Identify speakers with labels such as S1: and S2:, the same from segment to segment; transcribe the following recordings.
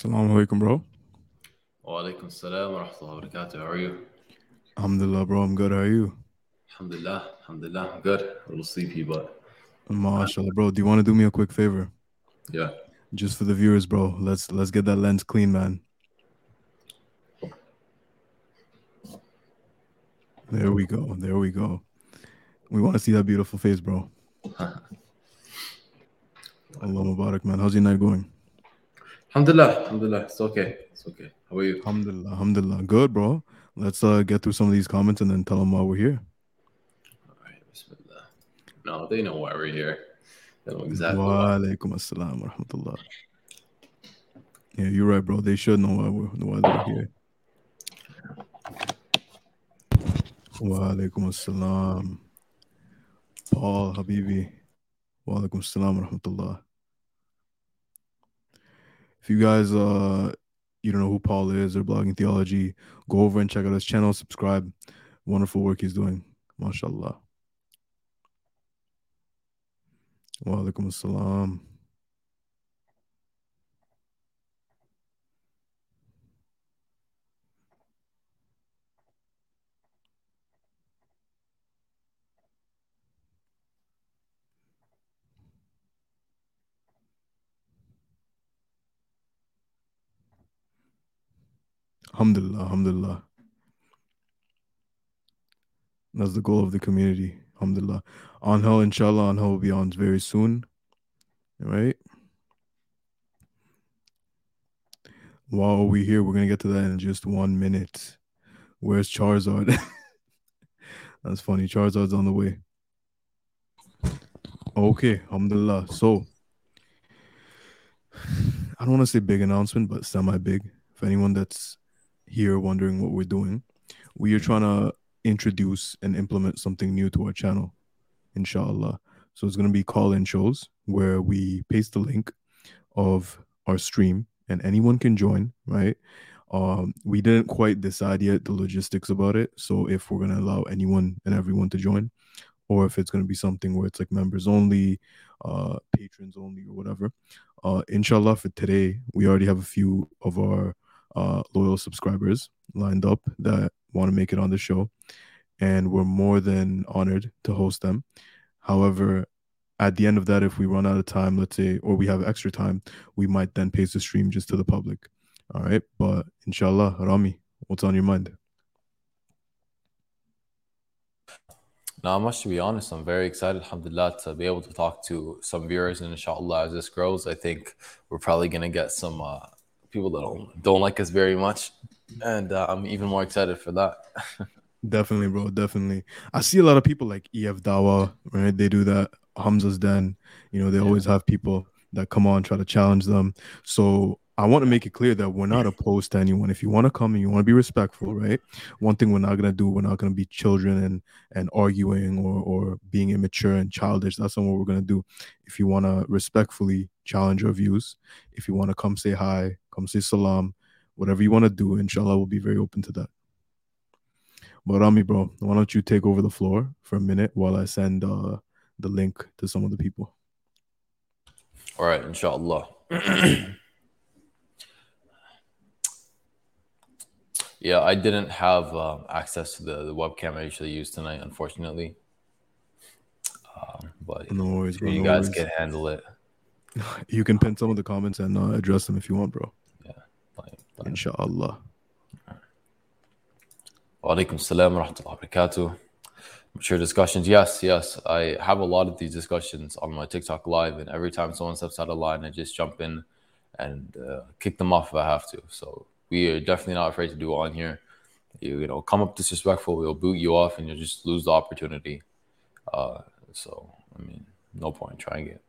S1: Assalamu alaikum, bro.
S2: Walaikum assalam wa rahmatullahi wa barakatuh. How are you?
S1: Alhamdulillah, bro. I'm good. How are you?
S2: Alhamdulillah, alhamdulillah. I'm good. A little sleepy, but
S1: MashaAllah, bro. Do you want to do me a quick favor?
S2: yeah.
S1: Just for the viewers, bro. Let's let's get that lens clean, man. There we go. There we go. We want to see that beautiful face, bro. Allah Mubarak, man. How's your night going?
S2: Alhamdulillah, alhamdulillah. It's okay. It's okay. How are you?
S1: Alhamdulillah, alhamdulillah. Good, bro. Let's uh get through some of these comments and then tell them why we're here.
S2: All right, bismillah. No, they know why we're here. They know exactly.
S1: Wa alaikum assalam wa rahmatullah. Yeah, you're right, bro. They should know why we're why they're here. Wa alaikum assalam. Paul Habibi. Wa alaikum assalam wa rahmatullah. If you guys uh you don't know who Paul is or blogging theology, go over and check out his channel, subscribe. Wonderful work he's doing. MashaAllah. Wa alaikum assalam. Alhamdulillah, alhamdulillah. That's the goal of the community. Alhamdulillah. Anhel, inshallah, Anhel will be on very soon. Right. While we're here, we're gonna get to that in just one minute. Where's Charizard? That's funny. Charizard's on the way. Okay, alhamdulillah. So I don't want to say big announcement, but semi big. For anyone that's here wondering what we're doing, we are trying to introduce and implement something new to our channel, inshallah. So it's going to be call in shows where we paste the link of our stream and anyone can join, right? Um, we didn't quite decide yet the logistics about it. So if we're going to allow anyone and everyone to join, or if it's going to be something where it's like members only, uh, patrons only, or whatever. Uh, inshallah, for today, we already have a few of our uh, loyal subscribers lined up that want to make it on the show, and we're more than honored to host them. However, at the end of that, if we run out of time, let's say, or we have extra time, we might then pace the stream just to the public. All right, but inshallah, Rami, what's on your mind?
S2: Not much to be honest. I'm very excited, alhamdulillah, to be able to talk to some viewers. And inshallah, as this grows, I think we're probably going to get some uh, people that don't, don't like us very much. And uh, I'm even more excited for that.
S1: Definitely, bro. Definitely. I see a lot of people like EF Dawa, right? They do that. Hamza's Den. You know, they always have people that come on, try to challenge them. So I want to make it clear that we're not opposed to anyone. If you want to come and you want to be respectful, right? One thing we're not gonna do, we're not gonna be children and and arguing or or being immature and childish. That's not what we're gonna do. If you want to respectfully challenge our views, if you want to come say hi, come say salam, whatever you want to do, inshallah, we'll be very open to that. But Rami, bro, why don't you take over the floor for a minute while I send uh, the link to some of the people?
S2: All right, inshallah. yeah, I didn't have um, access to the, the webcam I usually use tonight, unfortunately. Um, but
S1: No worries, bro.
S2: you
S1: no
S2: guys
S1: worries.
S2: can handle it.
S1: You can pin some of the comments and uh, address them if you want, bro.
S2: Fine.
S1: Inshallah.
S2: Walaikum salam wa rahmatullahi wa barakatuh. Mature discussions. Yes, yes. I have a lot of these discussions on my TikTok live, and every time someone steps out of line, I just jump in and uh, kick them off if I have to. So we are definitely not afraid to do it on here. You, you know, come up disrespectful, we'll boot you off, and you'll just lose the opportunity. Uh, so I mean, no point trying it.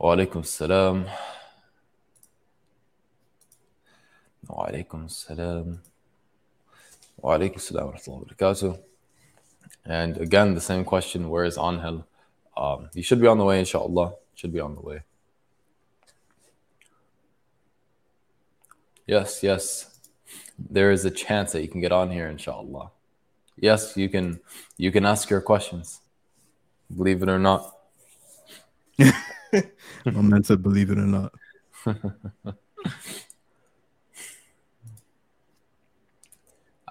S2: Walaikum salam. Salam. Walaikum salam wa rahmatullahi wa barakatuh. And again, the same question where is Angel? Um, he should be on the way, inshallah. Should be on the way. Yes, yes. There is a chance that you can get on here, inshallah. Yes, you can you can ask your questions. Believe it or not.
S1: My man said, believe it or not.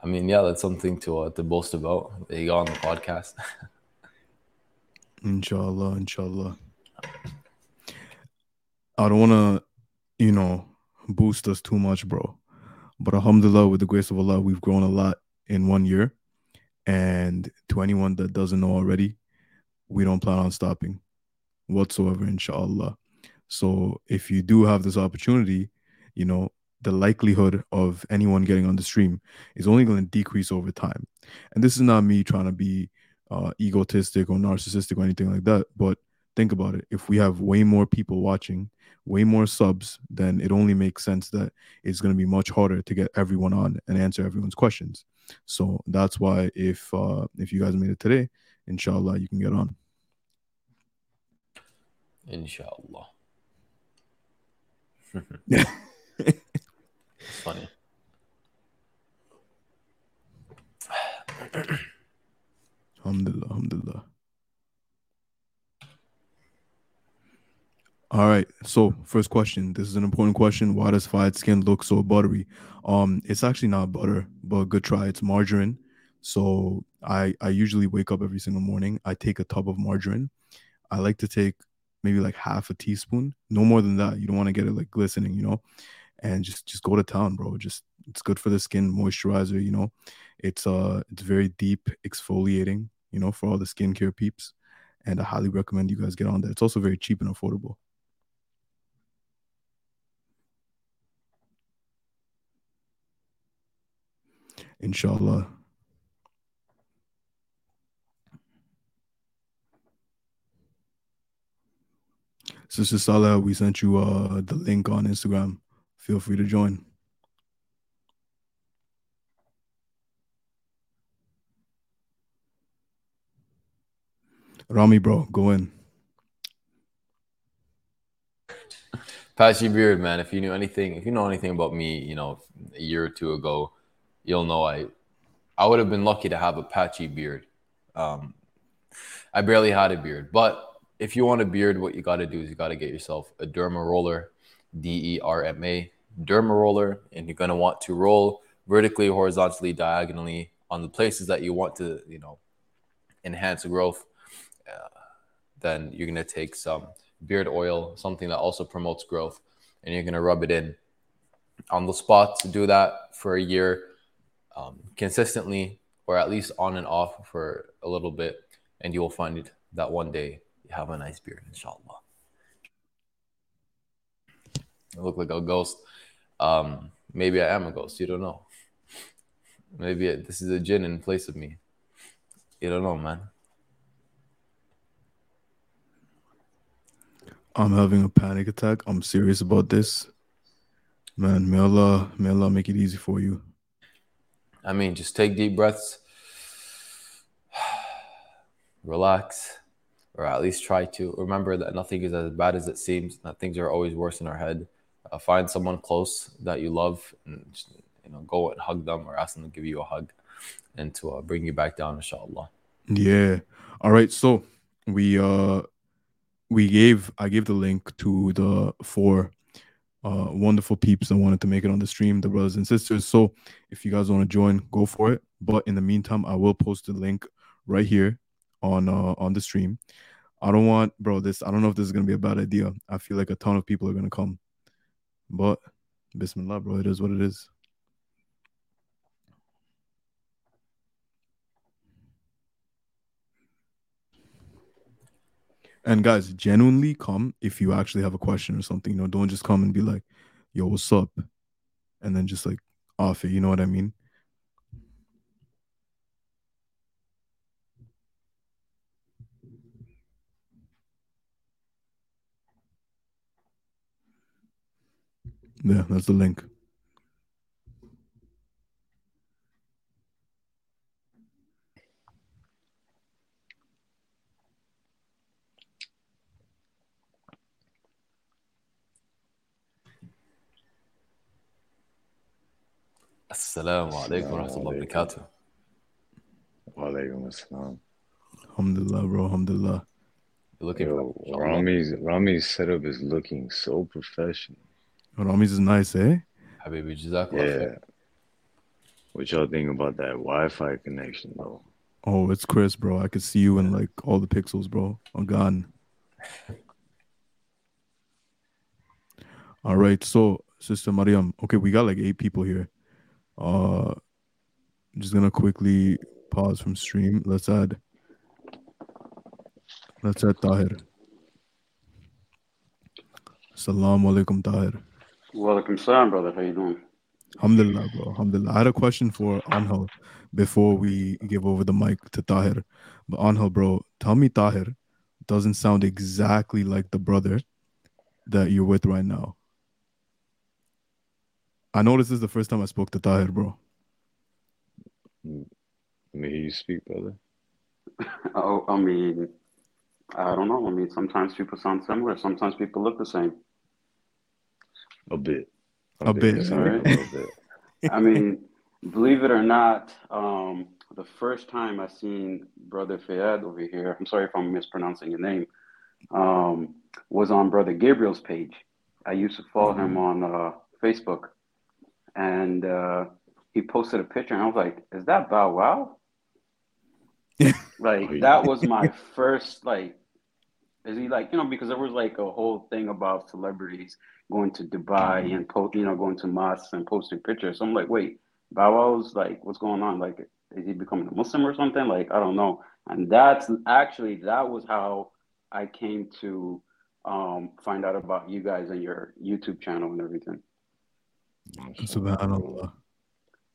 S2: I mean, yeah, that's something to uh, to boast about. There you on the podcast.
S1: Inshallah, inshallah. I don't want to, you know, boost us too much, bro. But alhamdulillah, with the grace of Allah, we've grown a lot in one year. And to anyone that doesn't know already, we don't plan on stopping whatsoever, inshallah. So if you do have this opportunity, you know, the likelihood of anyone getting on the stream is only going to decrease over time. And this is not me trying to be uh, egotistic or narcissistic or anything like that. But think about it. If we have way more people watching, way more subs, then it only makes sense that it's going to be much harder to get everyone on and answer everyone's questions. So that's why if uh, if you guys made it today, inshallah, you can get on.
S2: Inshallah. funny.
S1: alhamdulillah, alhamdulillah. All right. So first question. This is an important question. Why does Fahed's skin look so buttery? Um, it's actually not butter, but good try. It's margarine. So I I usually wake up every single morning. I take a tub of margarine. I like to take maybe like half a teaspoon, no more than that. You don't want to get it like glistening, you know and just just go to town, bro. Just it's good for the skin, moisturizer. You know, it's uh it's very deep exfoliating. You know, for all the skincare peeps, and I highly recommend you guys get on that. It's also very cheap and affordable. Inshallah. Sister Salah, we sent you uh the link on Instagram feel free to join. Rami, bro, go in.
S2: Patchy beard, man. If you knew anything, if you know anything about me, you know, a year or two ago, you'll know I, I would have been lucky to have a patchy beard. Um, I barely had a beard, but if you want a beard, what you got to do is you got to get yourself a derma roller, D E R M A derma roller, and you're going to want to roll vertically, horizontally, diagonally on the places that you want to, you know, enhance growth. Uh, then you're going to take some beard oil, something that also promotes growth, and you're going to rub it in on the spots. Do that for a year um, consistently, or at least on and off for a little bit, and you will find that one day you have a nice beard, inshallah. You look like a ghost. Um, maybe I am a ghost. You don't know. Maybe this is a jinn in place of me. You don't know, man.
S1: I'm having a panic attack. I'm serious about this. Man, may Allah, may Allah make it easy for you.
S2: I mean, just take deep breaths, relax, or at least try to. Remember that nothing is as bad as it seems, that things are always worse in our head uh, find someone close that you love and you know go and hug them or ask them to give you a hug and to uh, bring you back down inshallah.
S1: Yeah. All right. So we uh we gave i gave the link to the four uh wonderful peeps that wanted to make it on the stream the brothers and sisters. So if you guys want to join go for it. But in the meantime i will post the link right here on uh on the stream. I don't want bro this i don't know if this is gonna be a bad idea. I feel like a ton of people are gonna come but Bismillah, bro, it is what it is. And guys, genuinely come if you actually have a question or something. You know, don't just come and be like, yo, what's up? And then just like off it. You know what I mean? Yeah, that's the link.
S2: السلام عليكم ورحمة الله وبركاته.
S3: وعليكم السلام.
S1: Alhamdulillah, bro. Alhamdulillah.
S2: You're looking
S3: Yo, Rami's Rami's setup is looking so professional.
S1: Rami's is nice, eh?
S2: Habibi, Jazakallah
S3: Yeah. What y'all think about that Wi-Fi connection though?
S1: Oh, it's Chris, bro. I could see you in like all the pixels, bro. I'm gone. All right, so Sister Mariam. Okay, we got like eight people here. Uh, I'm just gonna quickly pause from stream. Let's add. Let's add Tahir. Assalamu alaikum, Tahir.
S4: Welcome, salam, brother. How you doing?
S1: Alhamdulillah, bro. Alhamdulillah. I had a question for Anhel before we give over the mic to Tahir. But Anhel, bro, tell me Tahir doesn't sound exactly like the brother that you're with right now. I know this is the first time I spoke to Tahir, bro.
S3: Let me hear you speak, brother.
S4: Oh, I mean, I don't know. I mean, sometimes people sound similar. Sometimes people look the same.
S3: A bit.
S1: A bit.
S3: Just a little bit.
S4: I mean, believe it or not, um, the first time I seen Brother Fayed over here, I'm sorry if I'm mispronouncing your name, um, was on Brother Gabriel's page. I used to follow him on uh, Facebook, and uh, he posted a picture, and I was like, "Is that Bow Wow?" like
S3: Oh, yeah.
S4: that was my first like. Is he like you know because there was like a whole thing about celebrities going to Dubai and po- you know going to mosques and posting pictures. So I'm like, wait, Bow Wow's like, what's going on? Like, is he becoming a Muslim or something? Like, I don't know. And that's actually that was how I came to um, find out about you guys and your YouTube channel and everything.
S1: Subhanallah.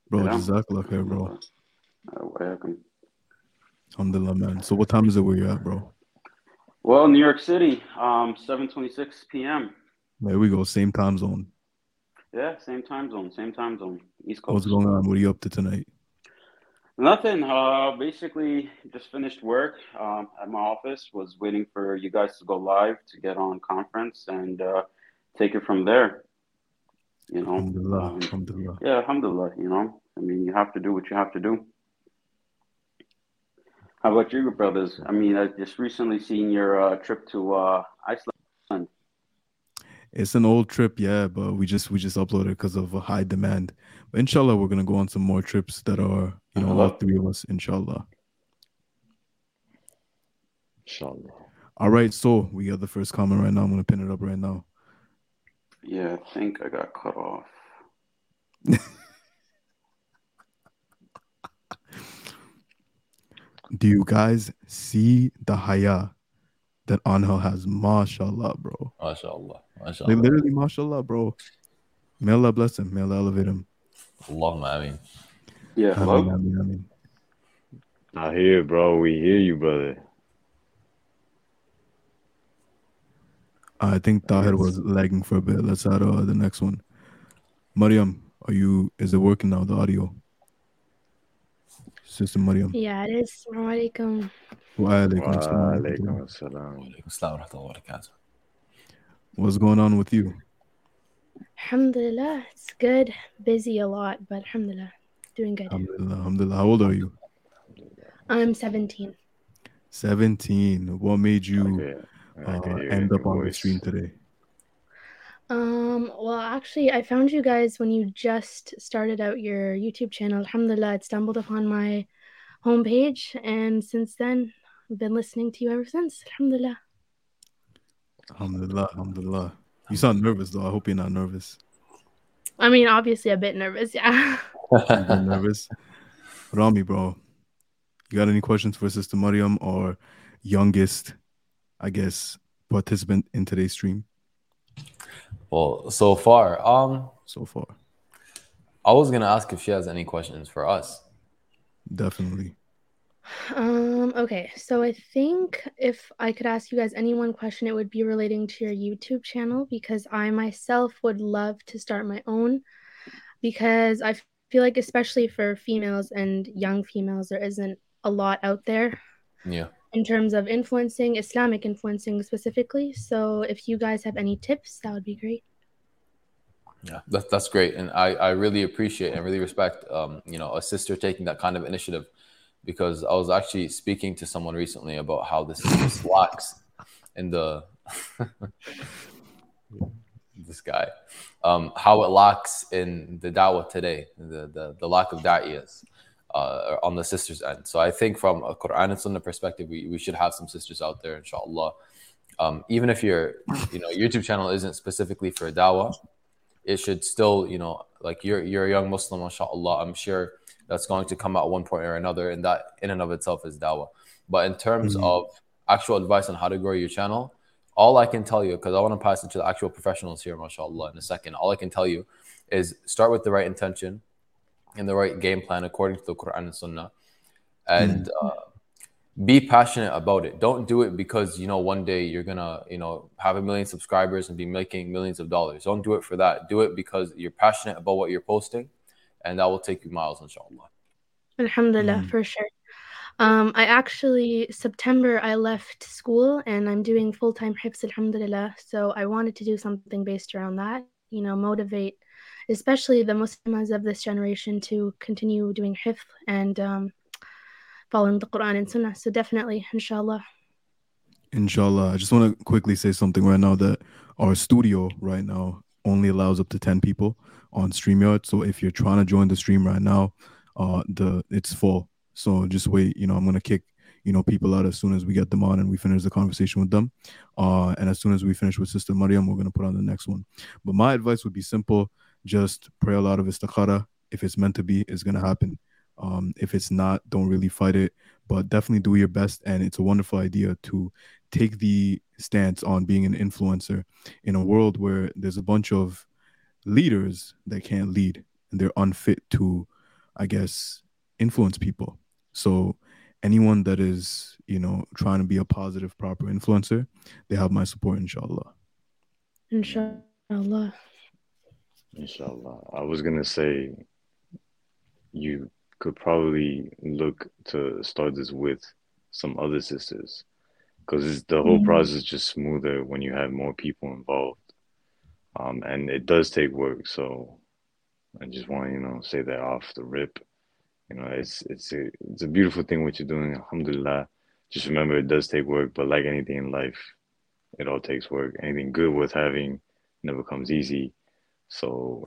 S1: Bro,
S4: Yeah.
S1: Jazakallah khair, bro.
S4: Uh, welcome.
S1: Alhamdulillah, man. So what time is it where you're at, bro?
S4: Well, New York City, um, 7:26 p.m.
S1: There we go. Same time zone.
S4: Yeah, same time zone, same time zone, East Coast.
S1: What's going on? What are you up to tonight?
S4: Nothing. Uh, basically, just finished work um, at my office. Was waiting for you guys to go live to get on conference and uh, take it from there. You know.
S1: Alhamdulillah.
S4: Um,
S1: Alhamdulillah.
S4: yeah, alhamdulillah. You know, I mean, you have to do what you have to do. How about you, brothers? I mean, I just recently seen your uh, trip to uh, Iceland.
S1: It's an old trip, yeah, but we just we just uploaded because of a high demand. But inshallah, we're gonna go on some more trips that are you know all
S4: Uh-huh.
S1: three of us. Inshallah.
S3: Inshallah.
S1: All right, so we got the first comment right now. I'm gonna pin it up right now.
S4: Yeah, I think I got cut off.
S1: Do you guys see the haya that Anhel has? Mashallah, bro.
S2: MashaAllah.
S1: Like
S2: MashaAllah.
S1: literally, mashallah, bro. May Allah bless him. May Allah elevate him.
S2: Allahumma ameen.
S4: Yeah, hello.
S1: Ameen, ameen, ameen.
S3: I hear, bro. We hear you, brother.
S1: I think Tahir was lagging for a bit. Let's add uh, the next one. Mariam, are you? Is it working now? The audio. Sister Mariam.
S5: Yeah, it is. Assalamu alaikum.
S1: Wa alaikum
S3: Wa
S1: assalam.
S3: alaikum assalam.
S2: Walaikum assalam wa rahmatullahi.
S1: What's going on with you?
S5: Alhamdulillah. It's good. Busy a lot, but alhamdulillah. Doing good.
S1: Alhamdulillah. Alhamdulillah. How old are you?
S5: I'm 17.
S1: 17. What made you
S3: Okay.
S1: Uh,
S3: can hear it
S1: end up
S3: your
S1: on the
S3: voice.
S1: stream today?
S5: Um, well, actually, I found you guys when you just started out your YouTube channel. Alhamdulillah, it stumbled upon my homepage, and since then, I've been listening to you ever since. Alhamdulillah.
S1: Alhamdulillah. Alhamdulillah. You sound nervous though. I hope you're not nervous.
S5: I mean, obviously, a bit nervous, yeah.
S1: Nervous. Rami, bro. You got any questions for Sister Mariam or youngest, I guess, participant in today's stream
S2: Well, so far, um,
S1: so far?
S2: I was gonna ask if she has any questions for us.
S1: Definitely.
S5: Um, okay, so I think if I could ask you guys any one question, it would be relating to your YouTube channel because I myself would love to start my own because I feel like, especially for females and young females, there isn't a lot out there
S2: Yeah.
S5: In terms of influencing, Islamic influencing specifically. So if you guys have any tips, that would be great.
S2: Yeah, that's that's great, and I I really appreciate and really respect um you know a sister taking that kind of initiative, because I was actually speaking to someone recently about how this, this lacks in the this guy. Um, how it lacks in the da'wah today, the the, the lack of da'iyas uh, on the sisters' end. So I think from a Quran and Sunnah perspective, we, we should have some sisters out there, inshallah. Um, even if your you know YouTube channel isn't specifically for da'wah, it should still you know like you're you're a young Muslim, inshallah. I'm sure that's going to come at one point or another, and that in and of itself is da'wah. But in terms mm-hmm. of actual advice on how to grow your channel, all I can tell you, because I want to pass it to the actual professionals here, mashallah, in a second. All I can tell you is start with the right intention and the right game plan according to the Quran and Sunnah, and mm-hmm. uh, be passionate about it. Don't do it because you know one day you're gonna you know have a million subscribers and be making millions of dollars. Don't do it for that. Do it because you're passionate about what you're posting, and that will take you miles, inshallah.
S5: Alhamdulillah, mm-hmm. for sure. Um, I actually September I left school and I'm doing full time hifz alhamdulillah. So I wanted to do something based around that, you know, motivate especially the Muslims of this generation to continue doing hifz and um, following the Quran and Sunnah. So definitely, inshallah.
S1: Inshallah. I just want to quickly say something right now that our studio right now only allows up to 10 people on StreamYard. So if you're trying to join the stream right now, uh the it's full. So just wait, you know, I'm gonna kick, you know, people out as soon as we get them on and we finish the conversation with them. Uh, and as soon as we finish with Sister Mariam, we're gonna put on the next one. But my advice would be simple: just pray a lot of istikhara. If it's meant to be, it's gonna happen. Um, if it's not, don't really fight it, but definitely do your best. And it's a wonderful idea to take the stance on being an influencer in a world where there's a bunch of leaders that can't lead and they're unfit to, I guess, influence people. So anyone that is, you know, trying to be a positive, proper influencer, they have my support, inshallah.
S5: Inshallah.
S3: Inshallah. I was gonna say you could probably look to start this with some other sisters because the whole mm-hmm. process is just smoother when you have more people involved. Um, and it does take work. So I just want to, you know, say that off the rip you know, it's it's a it's a beautiful thing what you're doing. Alhamdulillah. Just remember it does take work, but like anything in life, it all takes work. Anything good worth having never comes easy. So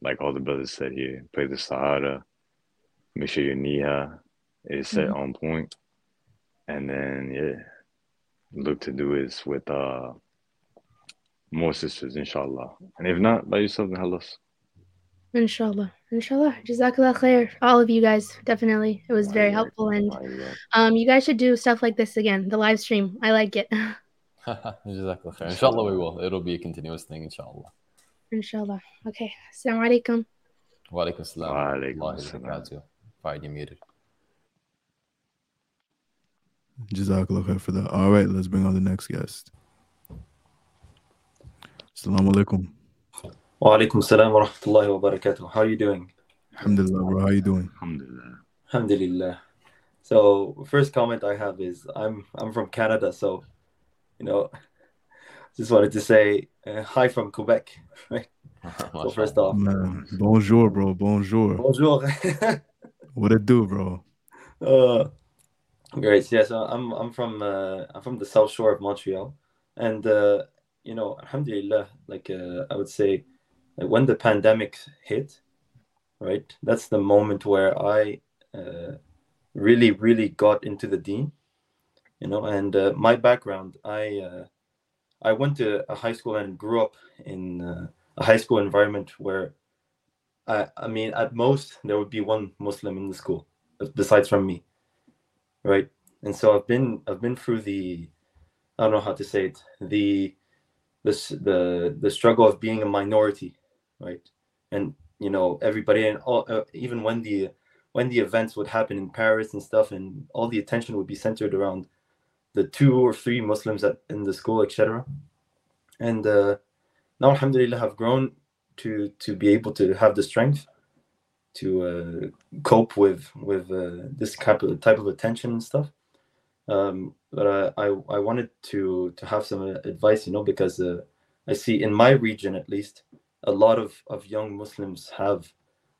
S3: like all the brothers said here, pray the istikhara, make sure your niyyah is set mm-hmm. on. And then yeah, look to do is with uh more sisters, inshallah. And if not, by yourself in halas.
S5: Inshallah. Inshallah. Jazakallah khair. All of you guys, definitely. It was very helpful. And um, you guys should do stuff like this again, the live stream. I like it.
S2: Jazakallah khair. Inshallah, we will. It'll be a continuous thing, inshallah.
S5: Inshallah. Okay. Assalamu alaikum.
S2: Wa alaikum salam. Wa alaikum salam. Fine, you muted.
S1: Jazakallah khair for that. All right, let's bring on the next guest. Assalamu alaikum.
S6: Wa alaikum salam wa rahmatullahi wa barakatuh. How are you doing?
S1: Alhamdulillah, bro. How are you doing?
S3: Alhamdulillah.
S6: Alhamdulillah. So first comment I have is I'm I'm from Canada, so you know, just wanted to say uh, hi from Quebec. Right. so first off,
S1: Man, bonjour, bro. Bonjour.
S6: Bonjour.
S1: what it do, bro?
S6: Uh, great. Yeah. So I'm I'm from uh, I'm from the South Shore of Montreal, and uh, you know, Alhamdulillah, like uh, I would say like when the pandemic hit, right? That's the moment where I uh, really, really got into the deen, you know. And uh, my background, I uh, I went to a high school and grew up in uh, a high school environment where, I I mean, at most there would be one Muslim in the school, besides from me, right? And so I've been I've been through the I don't know how to say it the the the the struggle of being a minority right? And you know everybody and all, uh, even when the when the events would happen in Paris and stuff, and all the attention would be centered around the two or three Muslims at, in the school, etc. And uh, now, Alhamdulillah, have grown to to be able to have the strength to uh, cope with with uh, this type of type of attention and stuff. Um, but I, I, I wanted to to have some advice, you know, because uh, I see in my region at least a lot of, of young Muslims have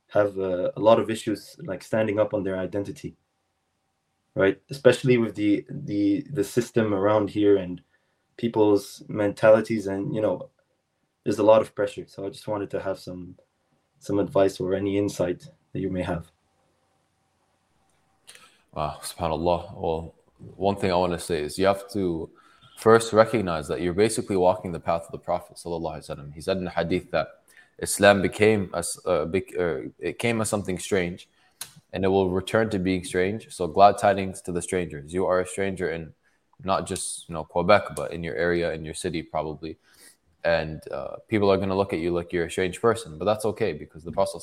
S6: have uh, a lot of issues like standing up on their identity right especially with the the the system around here and people's mentalities and you know there's a lot of pressure. So I just wanted to have some some advice or any insight that you may have.
S2: Wow, subhanAllah. Well, one thing I want to say is you have to first recognize that you're basically walking the path of the Prophet. He said in the hadith that Islam became as uh, big, uh, it came as something strange, and it will return to being strange. So glad tidings to the strangers. You are a stranger in not just you know Quebec, but in your area, in your city, probably. And uh, people are going to look at you like you're a strange person, but that's okay because the Prophet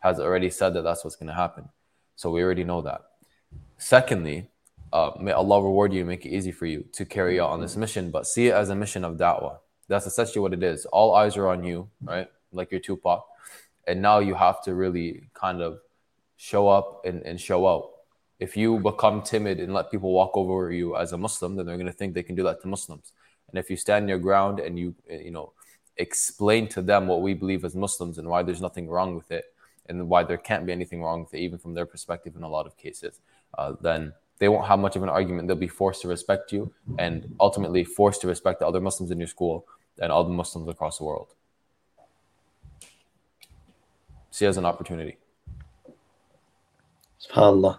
S2: has already said that that's what's going to happen. So we already know that. Secondly, uh, may Allah reward you and make it easy for you to carry out on this mission, but see it as a mission of da'wah. That's essentially what it is. All eyes are on you, right? Like your Tupac. And now you have to really kind of show up and, and show out. If you become timid and let people walk over you as a Muslim, then they're going to think they can do that to Muslims. And if you stand your ground and you, you know, explain to them what we believe as Muslims and why there's nothing wrong with it and why there can't be anything wrong with it, even from their perspective in a lot of cases, uh, then they won't have much of an argument. They'll be forced to respect you and ultimately forced to respect the other Muslims in your school and all the Muslims across the world. See as an opportunity.
S6: SubhanAllah.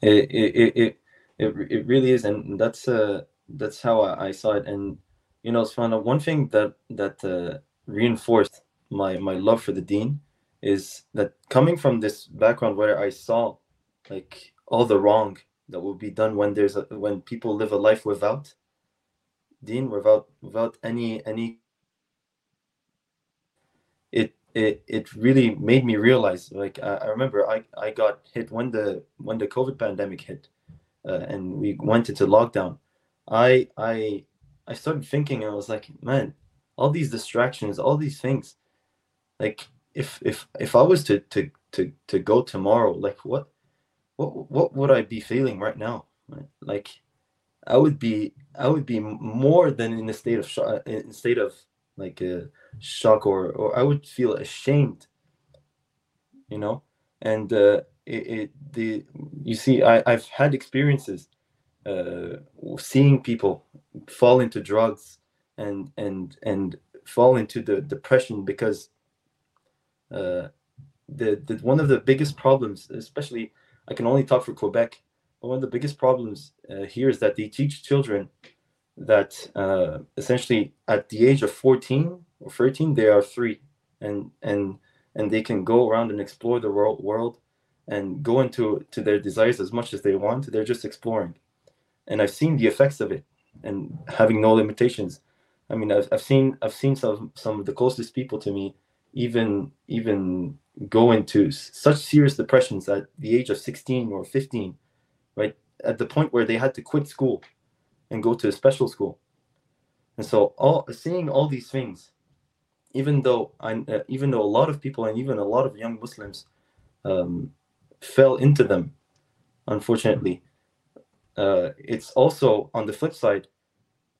S6: It, it, it, it, it really is. And that's, uh, that's how I, I saw it. And, you know, SubhanAllah, one thing that, that uh, reinforced my, my love for the deen is that coming from this background where I saw like all the wrong that will be done when there's a, when people live a life without deen without without any any it it it really made me realize like I, I remember I, I got hit when the when the covid pandemic hit uh, and we went into lockdown. I i i started thinking i was like man all these distractions all these things. Like if if if i was to to to to go tomorrow like what what what would I be feeling right now? Like I would be I would be more than in a state of shock, in state of like a shock or or I would feel ashamed. You know, and uh, it, it the you see I I've had experiences uh, seeing people fall into drugs and and and fall into the depression because uh, the, the one of the biggest problems, especially I can only talk for Quebec. One of the biggest problems uh, here is that they teach children that uh, essentially at the age of 14 or 13 they are free and and and they can go around and explore the world world and go into to their desires as much as they want. They're just exploring. And i've seen the effects of it and having no limitations. I mean i've, I've seen i've seen some some of the closest people to me even even go into such serious depressions at the age of 16 or 15 right? At the point where they had to quit school and go to a special school and so all seeing all these things even though I, uh, even though a lot of people and even a lot of young muslims um, fell into them unfortunately uh, it's also on the flip side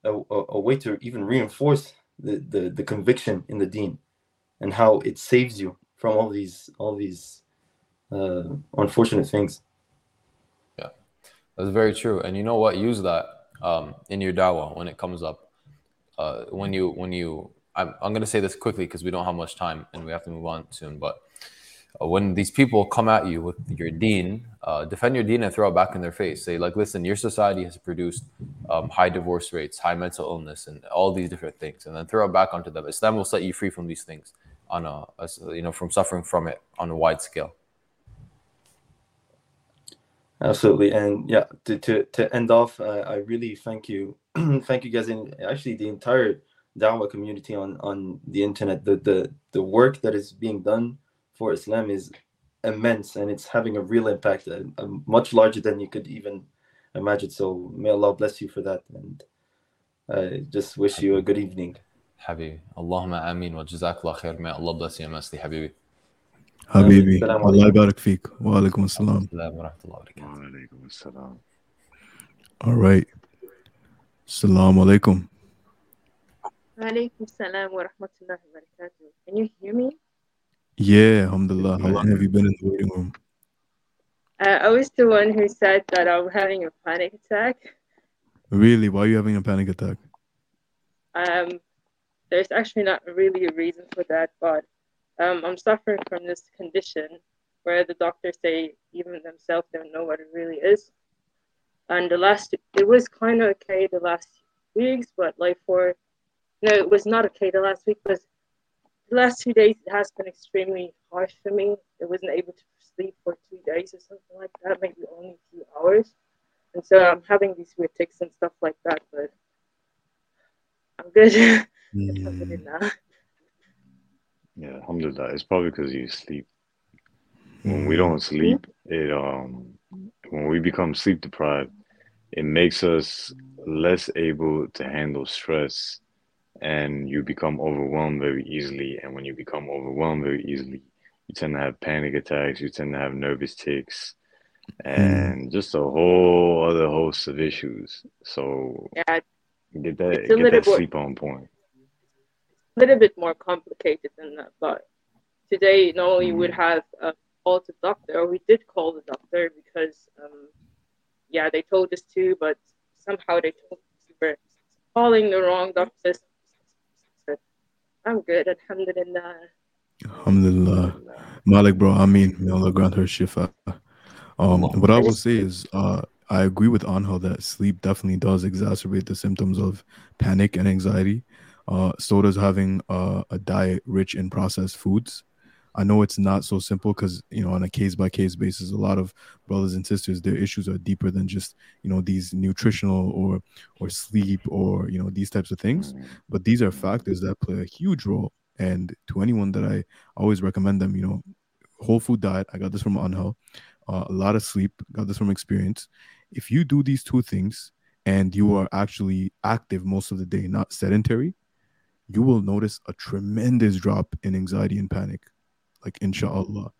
S6: a, a, a way to even reinforce the, the, the conviction in the deen and how it saves you from all these all these uh, unfortunate things.
S2: Yeah, that's very true. And you know what? Use that um, in your dawah when it comes up. Uh, when you when you I'm, I'm going to say this quickly because we don't have much time and we have to move on soon. But uh, when these people come at you with your deen, uh, defend your deen and throw it back in their face. Say like, listen, your society has produced um, high divorce rates, high mental illness, and all these different things, and then throw it back onto them. Islam will set you free from these things on a, a you know from suffering from it on a wide scale
S6: Absolutely, and yeah, to to, to end off, uh, I really thank you, thank you guys, and actually the entire Dawa community on on the internet. The the the work that is being done for Islam is immense, and it's having a real impact, uh, uh, much larger than you could even imagine. So may Allah bless you for that, and I just wish you a good evening.
S2: Habibi, Allahumma amin. wa Jazakallah khair. May Allah bless you immensely, Habibi.
S1: حبيبي الله يبارك فيك وعليكم السلام
S2: السلام ورحمه الله وبركاته
S3: وعليكم السلام
S1: all right السلام عليكم
S7: وعليكم السلام ورحمة الله وبركاته Can you hear me?
S1: Yeah, alhamdulillah. How long have you been in the waiting room?
S7: Uh, I was the one who said that I'm having a panic attack.
S1: Really? Why are you having a panic attack?
S7: Um, there's actually not really a reason for that, but um, I'm suffering from this condition where the doctors say even themselves don't know what it really is. And the last, it was kind of okay the last weeks, but like for, no, it was not okay the last week because the last two days it has been extremely harsh for me. I wasn't able to sleep for two days or something like that, maybe only a few hours. And so I'm having these weird tics and stuff like that, but I'm good.
S1: Mm.
S3: Yeah, alhamdulillah. It's probably because you sleep. When we don't sleep, it um when we become sleep deprived, it makes us less able to handle stress and you become overwhelmed very easily. And when you become overwhelmed very easily, you tend to have panic attacks, you tend to have nervous tics, and just a whole other host of issues. So
S7: Yeah,
S3: get that
S7: It's
S3: get that
S7: bit-
S3: sleep on point.
S7: A little bit more complicated than that. But today, no, we would have uh, called the doctor, or we did call the doctor because, um, yeah, they told us to, but somehow they told us we were calling the wrong doctor. I'm good, alhamdulillah.
S1: Alhamdulillah. Malik, bro, I mean, may Allah grant her shifa. Um, what I will say is, uh, I agree with Anhel that sleep definitely does exacerbate the symptoms of panic and anxiety. Uh, so having a diet rich in processed foods. I know it's not so simple because you know on a case by case basis, a lot of brothers and sisters, their issues are deeper than just you know these nutritional or or sleep or you know these types of things. But these are factors that play a huge role. And to anyone that I always recommend them, you know, whole food diet. I got this from Anhel. Uh, a lot of sleep. Got this from experience. If you do these two things and you are actually active most of the day, not sedentary, you will notice a tremendous drop in anxiety and panic, like inshallah.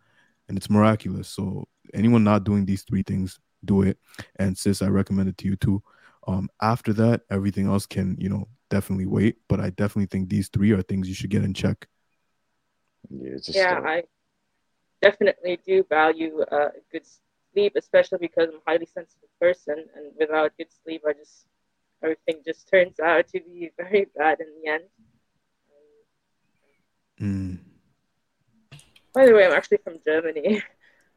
S1: And it's miraculous. So anyone not doing these three things, do it. And sis, I recommend it to you too. Um, after that, everything else can, you know, definitely wait. But I definitely think these three are things you should get in check.
S3: Yeah, it's a
S7: Yeah. I definitely do value uh, good sleep, especially because I'm a highly sensitive person, and without good sleep, I just everything just turns out to be very bad in the end.
S1: Mm.
S7: By the way, I'm actually from Germany.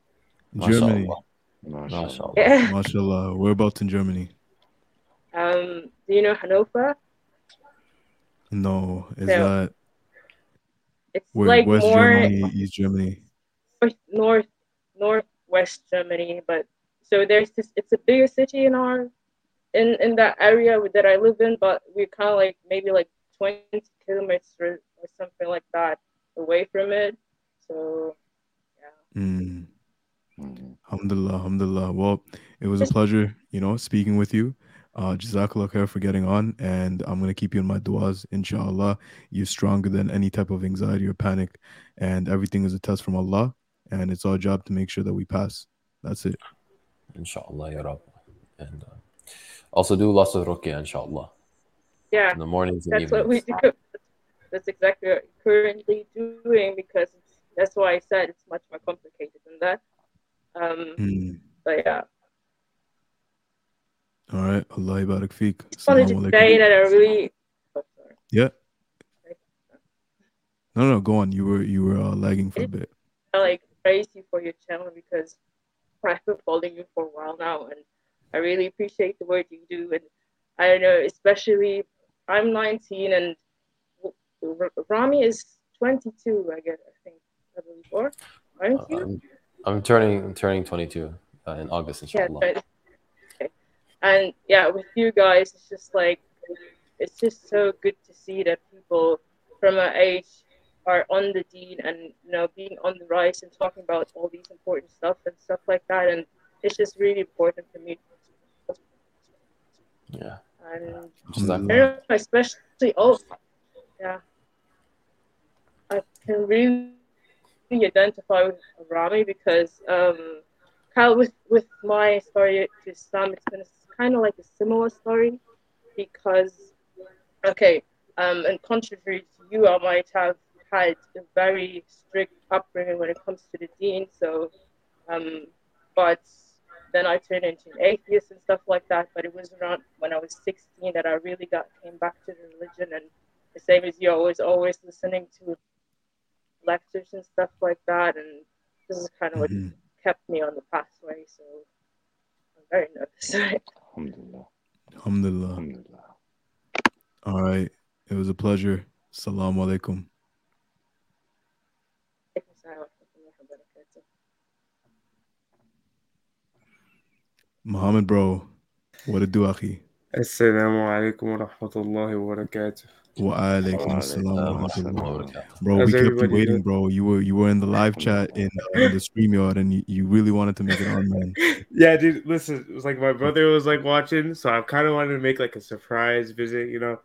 S1: Germany.
S2: MashaAllah.
S3: Mashallah.
S2: MashaAllah.
S7: Yeah.
S1: Mashallah. Whereabouts in Germany?
S7: Um, do you know Hanover?
S1: No. Is
S7: No.
S1: that
S7: It's
S1: where
S7: like
S1: West
S7: more
S1: Germany, East Germany?
S7: north, north, northwest Germany, but so there's this. It's a bigger city in our, in in that area that I live in, but we're kind of like maybe like 20 kilometers or, or something like that away from it. So yeah.
S1: Mm.
S3: Mhm.
S1: Alhamdulillah, alhamdulillah. Well, it was a pleasure, you know, speaking with you. Uh, Jazakallah khair for getting on, and I'm gonna keep you in my du'as, inshallah. You're stronger than any type of anxiety or panic, and everything is a test from Allah, and it's our job to make sure that we pass. That's it.
S2: Inshallah, ya Rab. And uh, also do lots of ruqya, inshallah.
S7: Yeah,
S2: In the mornings and
S7: that's what we
S2: evenings.
S7: do. That's exactly what we're currently doing because it's, that's why I said it's much more complicated than that. Um,
S1: Mm.
S7: but yeah,
S1: All right. Allah barak feek.
S7: just wanted to say that I really. Oh.
S1: Yeah. No, no, go on. You were you were uh, lagging for a bit.
S7: I like praise you for your channel because I've been following you for a while now, and I really appreciate the work you do. And I don't know, especially I'm 19 and R- Rami is 22, I guess. I think I believe, or aren't
S2: Uh,
S7: you?
S2: I'm, I'm turning I'm turning 22 uh, in August,
S7: Yeah,
S2: inshallah.
S7: but- okay. And yeah, with you guys, it's just like it's just so good to see that people from our age are on the deen and you know being on the rise and talking about all these important stuff and stuff like that. And it's just really important for me.
S2: Yeah.
S7: And know, especially oh yeah, I can really identify with Rami because um, Kyle with with my story to Islam, it's been kind of like a similar story because okay, um, and contrary to you, I might have had a very strict upbringing when it comes to the deen. So, um, but then I turned into an atheist and stuff like that. But it was around when I was 16 that I really got came back to the religion, and the same as you, I was always listening to lectures and stuff like that, and this is kind of what
S1: Mhm.
S7: kept me on the pathway. So I'm very nervous.
S3: Alhamdulillah.
S1: Alhamdulillah.
S3: Alhamdulillah.
S1: All right. It was a pleasure. Assalamu alaikum. Muhammad, bro. What a do, akhi?
S8: Assalamu alaikum wa rahmatullahi wa barakatuh.
S1: Wa alaikum
S3: Wa
S1: assalam wa
S3: alaikum
S1: rahmatullah.
S3: assalam.
S1: Bro,
S8: How's
S1: we kept you waiting,
S8: doing?
S1: bro. You were you were in the live chat in, uh, in the StreamYard, and you, you really wanted to make it on, man.
S8: Yeah, dude, listen, it was like my brother was like watching, so I kind of wanted to make like a surprise visit, you know.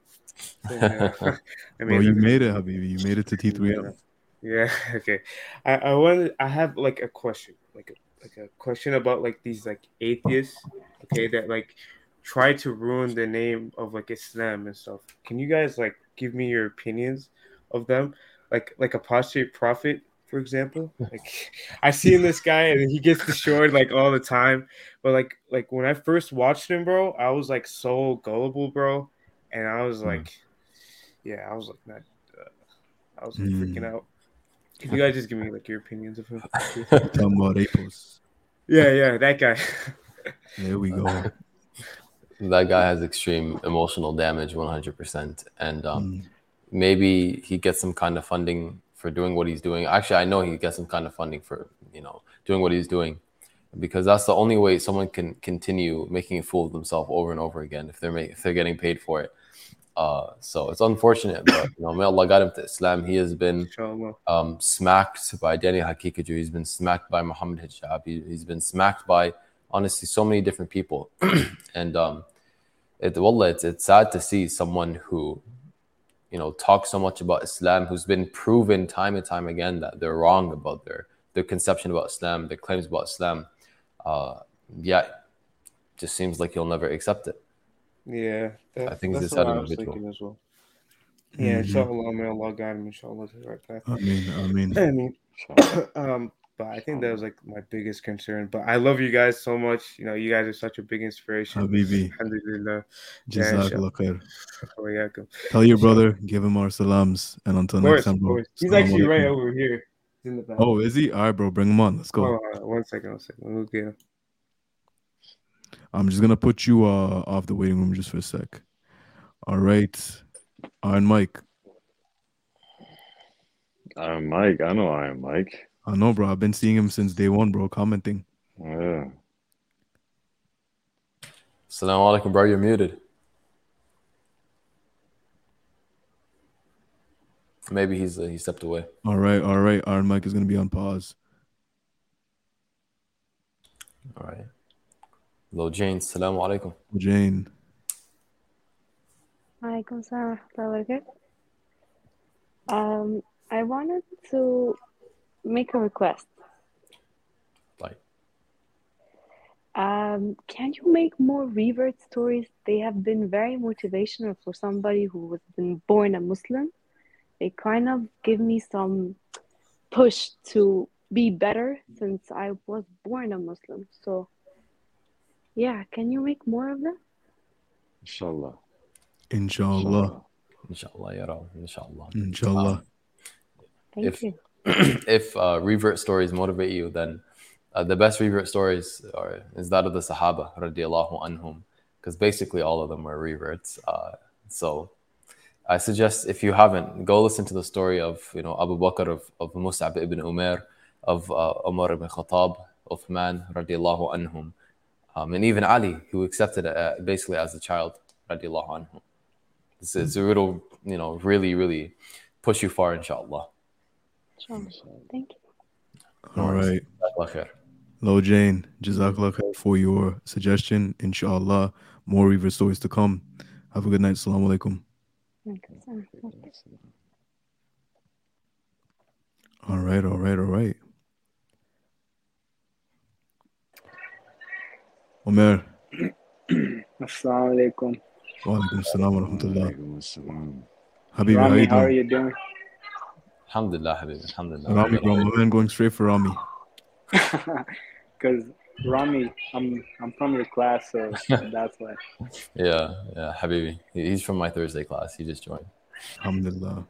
S8: Uh, I
S1: Bro, you made it, Habibi. You made it to T3M.
S8: Yeah, okay. I I wanted I have like a question, like a like a question about like these like atheists, okay, that like try to ruin the name of like Islam and stuff. Can you guys like give me your opinions of them? Like like apostate prophet, for example. Like I seen this guy and he gets destroyed like all the time. But like like when I first watched him, bro, I was like so gullible, bro, and I was
S1: Hmm.
S8: like, yeah, I was like not. Uh, I was like,
S1: Hmm.
S8: freaking out. Can you guys just give me like your opinions of him?
S1: Talking about Apos.
S8: yeah, yeah, that guy.
S1: There we go.
S2: That guy has extreme emotional damage 100% and um,
S1: Mm.
S2: maybe he gets some kind of funding for doing what he's doing actually i know he gets some kind of funding for you know doing what he's doing because that's the only way someone can continue making a fool of themselves over and over again if they're ma- if they're getting paid for it uh, so it's unfortunate but you know may allah got him to islam he has been um, smacked by Danny Haqiqatjou. He's been smacked by Muhammad Hijab. He, he's been smacked by honestly so many different people. and um, it, wallah, it's, it's sad to see someone who, you know, talks so much about Islam, who's been proven time and time again that they're wrong about their, their conception about Islam, their claims about Islam. Uh, yeah, just seems like you'll never accept it.
S8: Yeah, that,
S2: I think
S8: that's
S2: it's
S8: what
S2: a
S8: I was
S2: individual.
S8: thinking as well. Yeah,
S1: Mhm.
S8: inshallah, may Allah guide him, inshallah, to the right path.
S1: I mean, I mean,
S8: I mean, um, but I think that was like my biggest concern. But I love you guys so much. You know, you guys are such a big inspiration.
S1: Habibi.
S8: Alhamdulillah. Yeah,
S1: Jazakallah khair.
S8: Wa
S1: Tell your brother, give him our salams, and until
S8: Of
S1: next time, bro.
S8: He's
S1: Assalamu
S8: actually right over here. He's in the back.
S1: Oh, is he? All right, bro. Bring him on. Let's go.
S8: Hold on, one second, one second. We'll get him.
S1: I'm just gonna put you uh off the waiting room just for a sec. All right, Iron Mike.
S3: Iron Mike, I know Iron Mike.
S1: I know, bro. I've been seeing him since day one, bro. Commenting.
S3: Yeah.
S2: Assalamu alaikum, bro. You're muted. Maybe he's uh, he stepped away.
S1: All right, all right. Iron Mike is gonna be on pause.
S2: All right. Hello, Jane. Assalamu alaikum.
S1: Jane.
S9: Alaikum salam wa rahmatullahi wa. Um, I wanted to make a request.
S2: Like,
S9: Um, can you make more revert stories? They have been very motivational for somebody who has been born a Muslim. They kind of give me some push to be better since I was born a Muslim. So, yeah, can you make more of them?
S3: Inshallah.
S1: Inshallah.
S2: inshallah, ya Rab, inshallah.
S1: Inshallah.
S9: Thank
S2: If-
S9: you.
S2: if uh, revert stories motivate you, then uh, the best revert stories are is that of the Sahaba radiallahu anhum, because basically all of them were reverts. Uh, so I suggest if you haven't, go listen to the story of you know Abu Bakr of, of Mus'ab ibn Umair, of uh, Umar ibn Khattab, Uthman radiallahu anhum, um, and even Ali, who accepted it uh, basically as a child radiallahu anhum. It's, it's a little, you know, really, really push you far, inshallah.
S9: Sure. Thank you.
S1: All right.
S2: Jazakallah khair.
S1: Lo Jane, Jazakallah khair for your suggestion. Inshallah, more revert stories to come. Have a good night. Assalamu alaikum.
S9: Alaikum salam. Okay.
S1: All right, all right, all right. Omer.
S10: Assalamu alaikum.
S1: Wa alaikum salam wa rahmatullah. Habibi, how
S10: how are you doing?
S2: Alhamdulillah, Habib. Alhamdulillah.
S1: Rami, bro, my man going straight for Rami.
S10: Because Rami, I'm I'm from your class, so that's why.
S2: Yeah, yeah, Habibi. He's from my Thursday class. He just joined.
S1: Alhamdulillah.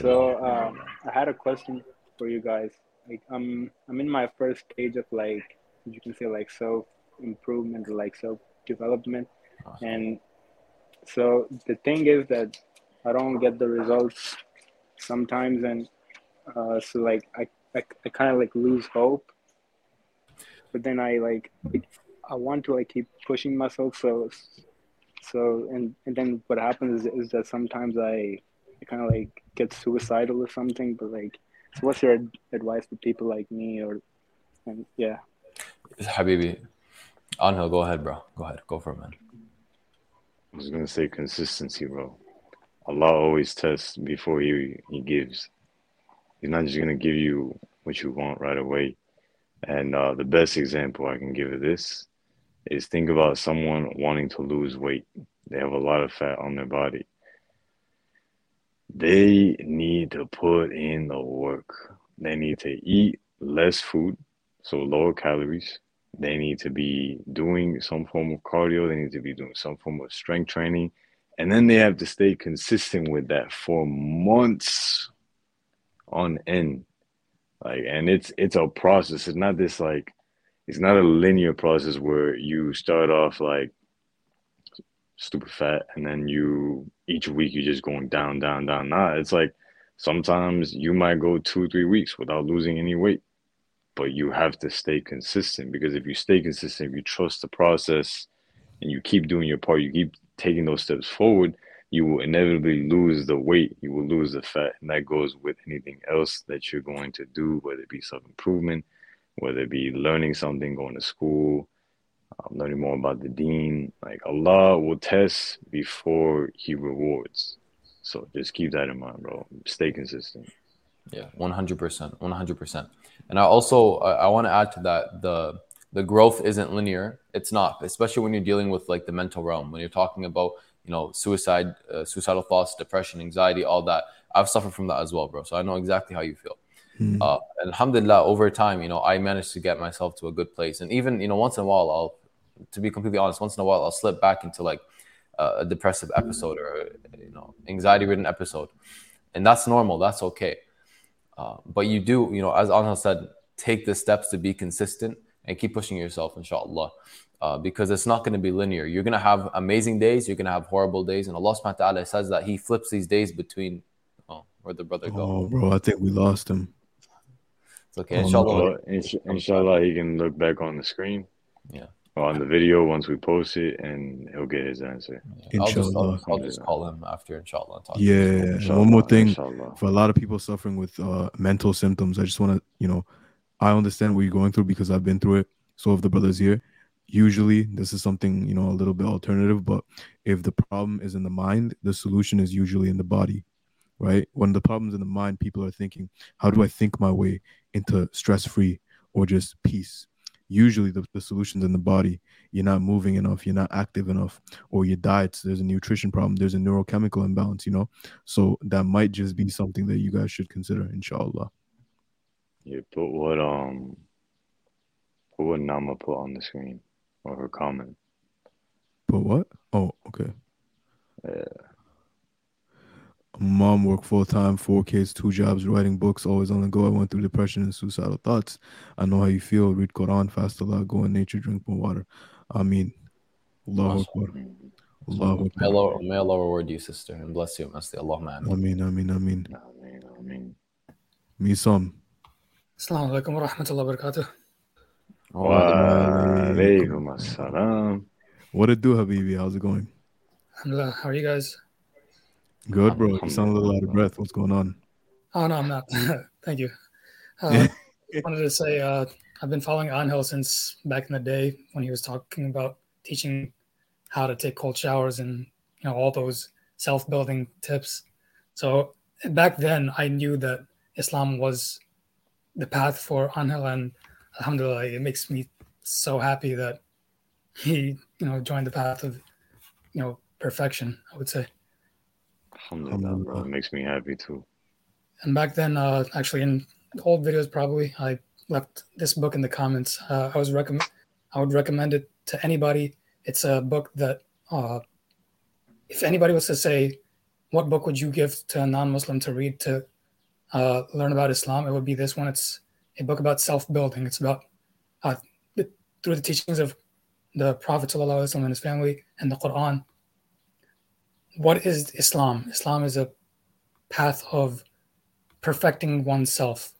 S10: So uh, I had a question for you guys. Like I'm I'm in my first stage of like you can say like self improvement like self development, and so the thing is that I don't get the results sometimes, and uh, so like I I, I kind of like lose hope. But then I like I want to like keep pushing myself. So so and and then what happens is, is that sometimes I, I kind of like get suicidal or something. But like, so what's your ad- advice for people like me or and yeah.
S2: Habibi, Anhel, go ahead, bro. Go ahead. Go for it, man.
S3: I was gonna say consistency, bro. Allah always tests before he he gives. He's not just gonna give you what you want right away. And uh, the best example I can give of this is think about someone wanting to lose weight. They have a lot of fat on their body. They need to put in the work. They need to eat less food, so lower calories. They need to be doing some form of cardio. They need to be doing some form of strength training. And then they have to stay consistent with that for months on end. Like, and it's it's a process. It's not this like it's not a linear process where you start off like stupid fat and then you each week you're just going down, down, down. Nah, it's like sometimes you might go two, three weeks without losing any weight. But you have to stay consistent because if you stay consistent, if you trust the process and you keep doing your part, you keep taking those steps forward, you will inevitably lose the weight, you will lose the fat. And that goes with anything else that you're going to do, whether it be self improvement, whether it be learning something, going to school, um, learning more about the deen. Like Allah will test before He rewards. So just keep that in mind, bro. Stay consistent.
S2: Yeah, one hundred percent, one hundred percent. And I also I, I want to add to that the the growth isn't linear. It's not, especially when you're dealing with like the mental realm. When you're talking about you know suicide, uh, suicidal thoughts, depression, anxiety, all that. I've suffered from that as well, bro. So I know exactly how you feel.
S1: Hmm.
S2: Uh, alhamdulillah, over time, you know, I managed to get myself to a good place. And even, you know, once in a while, I'll, to be completely honest, once in a while, I'll slip back into like uh, a depressive episode or, you know, anxiety ridden episode. And that's normal. That's okay. Uh, but you do, you know, as Anhel said, take the steps to be consistent and keep pushing yourself, inshallah. Uh, because it's not going to be linear. You're going to have amazing days, you're going to have horrible days. And Allah subhanahu wa ta'ala says that He flips these days between, oh, where'd the brother go?
S1: Oh, bro, I think we lost him.
S2: It's okay.
S1: Oh,
S2: Inshallah.
S3: Well, insh- inshallah, he can look back on the screen.
S2: Yeah.
S3: On the video once we post it, and he'll get his answer.
S2: I'll just, I'll,
S1: Inshallah.
S2: I'll just call him after, inshallah. and talk to
S1: Yeah,
S2: him.
S3: Inshallah,
S1: one more thing
S3: inshallah.
S1: for a lot of people suffering with uh, mental symptoms, I just want to, you know, I understand what you're going through because I've been through it. So if the brothers here, usually this is something you know a little bit alternative. But if the problem is in the mind, the solution is usually in the body, right? When the problem's in the mind, people are thinking, how do I think my way into stress free or just peace? Usually the, the solution's in the body. You're not moving enough, you're not active enough, or your diets, there's a nutrition problem, there's a neurochemical imbalance, you know. So that might just be something that you guys should consider, inshallah.
S3: Yeah, put what um, put what Nama put on the screen or her comment.
S1: But what? Oh, okay.
S3: Yeah.
S1: Mom worked full time, four kids, two jobs, writing books, always on the go. I went through depression and suicidal thoughts. I know how you feel. Read Quran, fast a lot, go in nature, drink more water. I mean, Allahu Akbar. Allahu
S2: May
S1: Akbar.
S2: Allah, may Allah reward you, sister, and bless you. Masti Allah, man.
S1: I mean, I mean, I mean,
S3: I mean, I mean.
S1: me some.
S11: Assalamu alaikum wa rahmatullahi wa barakatuh.
S3: Wa alaikum assalam.
S1: What it do, Habibi? How's it going?
S11: Alhamdulillah. How are you guys?
S1: Good, bro. You sound a little out of breath. What's going on?
S11: Oh, no, I'm not. Thank you. Uh, wanted to say uh, I've been following Angel since back in the day when he was talking about teaching how to take cold showers and you know all those self-building tips. So back then, I knew that Islam was the path for Angel, and Alhamdulillah, it makes me so happy that he you know joined the path of you know perfection. I would say.
S3: Alhamdulillah, bro. It makes me happy too.
S11: And back then, uh, actually, in old videos, probably I left this book in the comments. Uh, I was recommend, I would recommend it to anybody. It's a book that, uh, if anybody was to say, what book would you give to a non-Muslim to read to uh, learn about Islam? It would be this one. It's a book about self-building. It's about uh, through the teachings of the Prophet ﷺ and his family and the Quran. What is Islam? Islam is a path of perfecting oneself.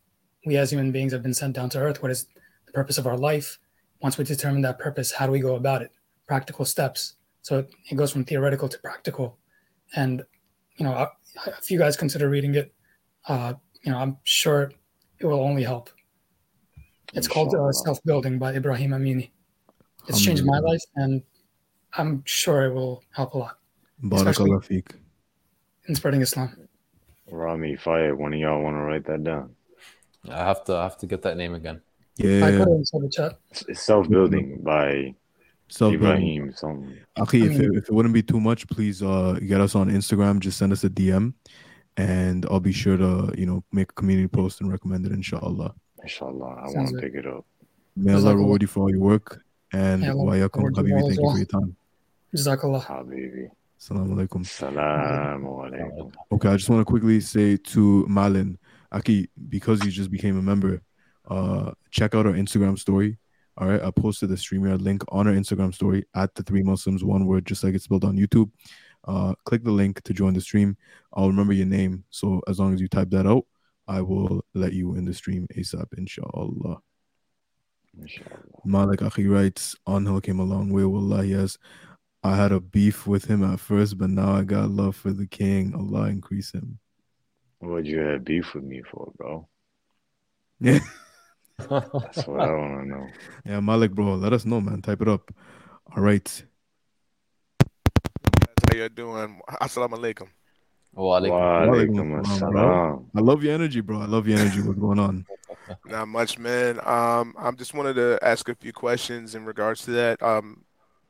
S11: We as human beings have been sent down to earth. What is the purpose of our life? Once we determine that purpose, how do we go about it? Practical steps. So it, it goes from theoretical to practical. And, you know, if you guys consider reading it, uh, you know, I'm sure it will only help. It's called uh, Self Building by Ibrahim Amini. It's changed my life, and I'm sure it will help a lot. Especially
S1: Barakallah feek.
S11: in spreading Islam.
S3: Rami Fire, one of y'all want to write that down?
S2: I have to I have to get that name again.
S11: I
S1: Yeah.
S11: put it inside the chat.
S3: It's, it's self building by
S1: Self-building.
S3: Ibrahim. Something.
S1: Akhi, if it, if it wouldn't be too much, please uh get us on Instagram. Just send us a DM, and I'll be sure to you know make a community post and recommend it. Inshallah.
S3: Inshallah, I want to pick it up.
S1: May Allah reward you for all your work. And
S11: Yeah, Allah
S1: wa yakum
S11: reward you
S1: habibi. Thank you for your time.
S11: Jazakallah.
S3: Habibi.
S1: Assalamu alaikum.
S3: Salaam alaikum.
S1: Okay, I just want to quickly say to Malin, Aki, because you just became a member, uh, check out our Instagram story. All right, I posted the StreamYard link on our Instagram story at the three Muslims, one word, just like it's spelled on YouTube. Uh, click the link to join the stream. I'll remember your name, so as long as you type that out, I will let you in the stream ASAP, inshallah.
S3: Inshallah.
S1: Malik Akhi writes, Anhel came a long way. Wallah, yes. I had a beef with him at first, but now I got love for the king. Allah increase him.
S3: What'd you have beef with me for, bro?
S1: Yeah.
S3: That's what I want to know.
S1: Yeah, Malik, bro, let us know, man. Type it up. All right.
S12: That's how you're doing. Assalamu alaikum.
S2: Wa alaikum.
S3: Walaikum
S1: assalam, bro.
S3: assalam.
S1: I love your energy, bro. I love your energy. What's going on?
S12: Not much, man. Um, I just wanted to ask a few questions in regards to that. Um,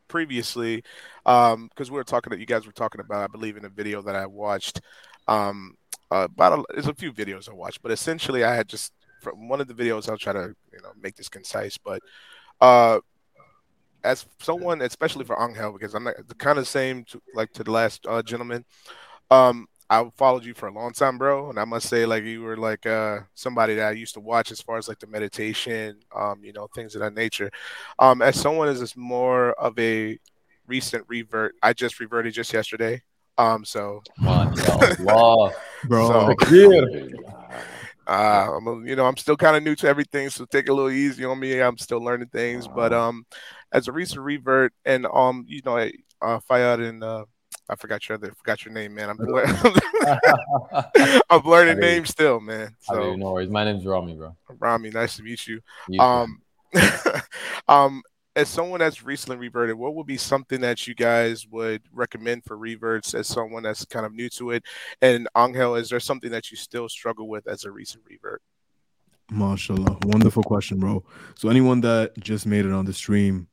S12: previously, um, because we were talking that you guys were talking about, I believe, in a video that I watched. Um, uh, about a, there's a few videos I watched, but essentially, I had just from one of the videos. I'll try to you know make this concise, but uh, as someone, especially for Angel, because I'm not, the kind of same to, like to the last uh, gentleman. Um, I followed you for a long time, bro, and I must say, like you were like uh somebody that I used to watch as far as like the meditation, um, you know, things of that nature. Um, as someone is just more of a recent revert, I just reverted just yesterday. Um, so
S2: MashaAllah.
S1: Bro.
S12: so, uh, I'm, a- you know, I'm still kind of new to everything, so take it a little easy on me. I'm still learning things, but um, as a recent revert, and um, you know, I- uh, Fayad and uh, I forgot your other, forgot your name, man. I'm I'm learning names still, man. So
S2: no worries. My name's Rami, bro.
S12: Rami, nice to meet you.
S2: You.
S12: Um, um, as someone that's recently reverted, what would be something that you guys would recommend for reverts as someone that's kind of new to it? And Angel, is there something that you still struggle with as a recent revert?
S1: Mashallah. Wonderful question, bro. So anyone that just made it on the stream,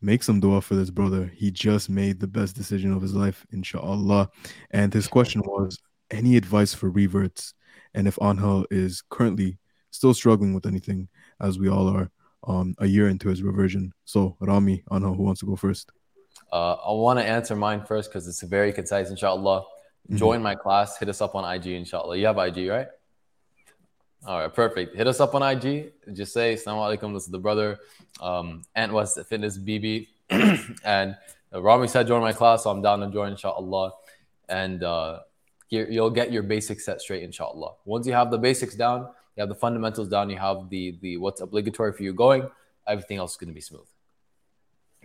S1: make some dua for this brother. He just made the best decision of his life, inshallah. And his question was any advice for reverts? And if Anhel is currently still struggling with anything, as we all are, um, a year into his reversion. So Rami, Anhel, who wants to go first?
S2: Uh, I want to answer mine first because it's very concise, inshallah.
S1: Mhm.
S2: Join my class. Hit us up on IG, inshallah. You have IG, right? All right, perfect. Hit us up on IG. Just say, Assalamu alaikum. This is the brother, um, Ant West Fitness BB. and uh, Rami said, join my class. So I'm down to join, inshallah. And uh, you- you'll get your basics set straight, inshallah. Once you have the basics down, you have the fundamentals down, you have the, the what's obligatory for you going, everything else is going to be smooth.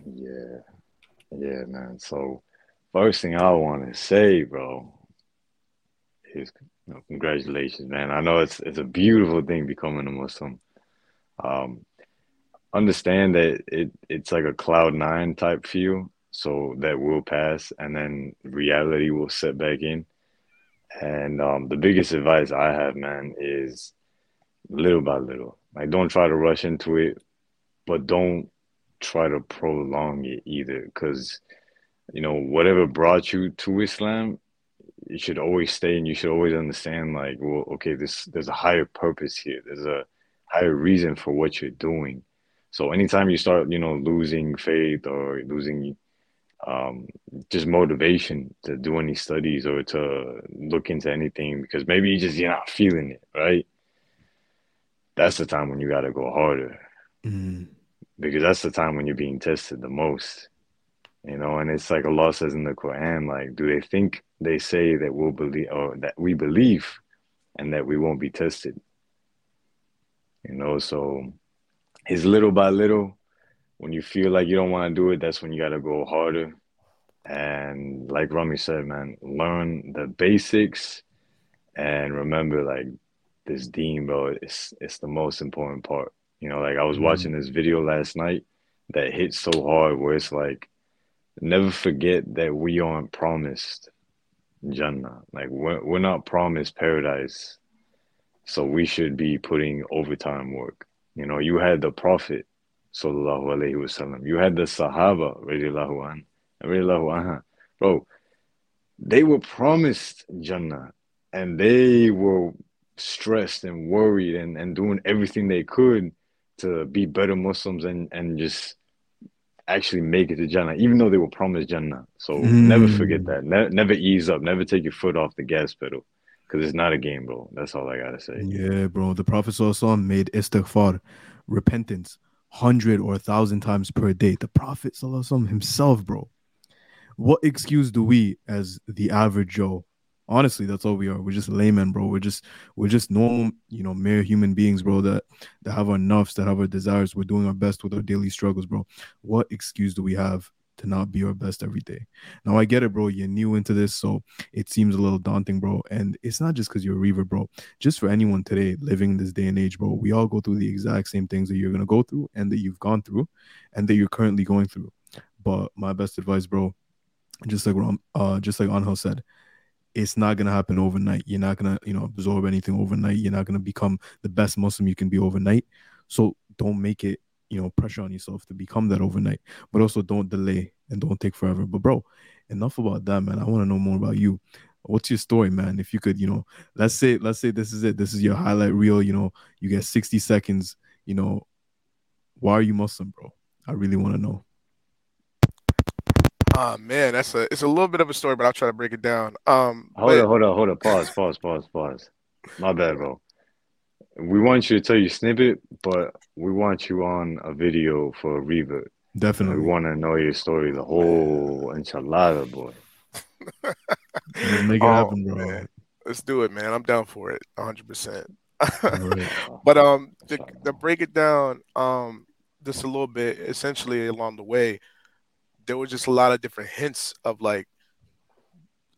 S3: Yeah. Yeah, man. So first thing I want to say, bro, is you know, congratulations, man. I know it's it's a beautiful thing becoming a Muslim. Um, understand that it it's like a cloud nine type feel, so that will pass, and then reality will set back in. And um, the biggest advice I have, man, is little by little. Like, don't try to rush into it, but don't try to prolong it either, because you know whatever brought you to Islam, you should always stay, and you should always understand, like, well, okay, this there's a higher purpose here. There's a higher reason for what you're doing. So anytime you start, you know, losing faith or losing um, just motivation to do any studies or to look into anything because maybe you just you're not feeling it, right? That's the time when you got to go harder
S1: Mm.
S3: because that's the time when you're being tested the most, you know. And it's like Allah says in the Quran, like, do they think they say that we'll believe or that we believe and that we won't be tested? You know, so it's little by little. When you feel like you don't want to do it, that's when you got to go harder. And like Rami said, man, learn the basics and remember, like this deen, bro. It's it's the most important part. You know, like I was
S1: Mm.
S3: watching this video last night that hit so hard, where it's like, never forget that we aren't promised Jannah. Like we're we're not promised paradise, so we should be putting overtime work. You know, you had the Prophet, sallallahu alaihi wasallam. You had the Sahaba, radiallahu an, radiallahu anha. Bro, they were promised Jannah, and they were stressed and worried and, and doing everything they could to be better Muslims and, and just actually make it to Jannah, even though they were promised Jannah. So never forget
S1: Mm.
S3: that. Ne- never ease up. Never take your foot off the gas pedal because it's not a game, bro. That's all I gotta say.
S1: Yeah, bro. The Prophet ﷺ made istighfar, repentance, hundred or a thousand times per day. The Prophet ﷺ himself, bro. What excuse do we, as the average Joe? Honestly, that's all we are. We're just laymen, bro. We're just we're just normal, you know, mere human beings, bro. That that have our nafs, that have our desires. We're doing our best with our daily struggles, bro. What excuse do we have to not be our best every day? Now I get it, bro. You're new into this, so it seems a little daunting, bro. And it's not just because you're a reaver, bro. Just for anyone today living in this day and age, bro, we all go through the exact same things that you're gonna go through and that you've gone through and that you're currently going through. But my best advice, bro, just like uh, just like Angel said, it's not gonna happen overnight. You're not gonna, you know, absorb anything overnight. You're not gonna become the best Muslim you can be overnight. So don't make it, you know, pressure on yourself to become that overnight. But also don't delay and don't take forever. But bro, enough about that, man. I want to know more about you. What's your story, man? If you could, you know, let's say, let's say this is it. This is your highlight reel. You know, you get 60 seconds. You know, why are you Muslim, bro? I really want to know.
S12: Oh man, that's a it's a little bit of a story, but I'll try to break it down. Um,
S3: Hold
S12: but
S3: on, hold on, hold on. Pause, pause, pause, pause. My bad, bro. We want you to tell your snippet, but we want you on a video for a revert.
S1: Definitely.
S3: We want to know your story, the whole enchilada, boy.
S1: Let's make it
S12: Oh,
S1: happen, bro.
S12: man. Let's do it, man. I'm down for it, 100. percent
S1: All right.
S12: But um, to, to break it down, um, just a little bit, essentially along the way, there was just a lot of different hints of like,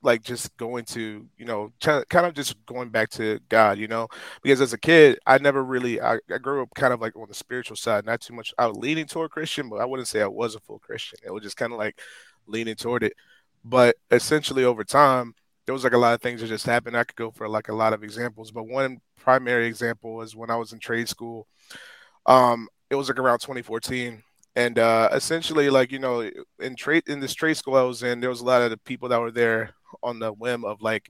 S12: like just going to, you know, kind of just going back to God, you know, because as a kid, I never really, I, I grew up kind of like on the spiritual side, not too much. I was leaning toward Christian, but I wouldn't say I was a full Christian. It was just kind of like leaning toward it. But essentially, over time, there was like a lot of things that just happened. I could go for like a lot of examples, but one primary example was when I was in trade school. Um, it was like around 2014, and uh, essentially, like you know, in trade in this trade school I was in, there was a lot of the people that were there on the whim of like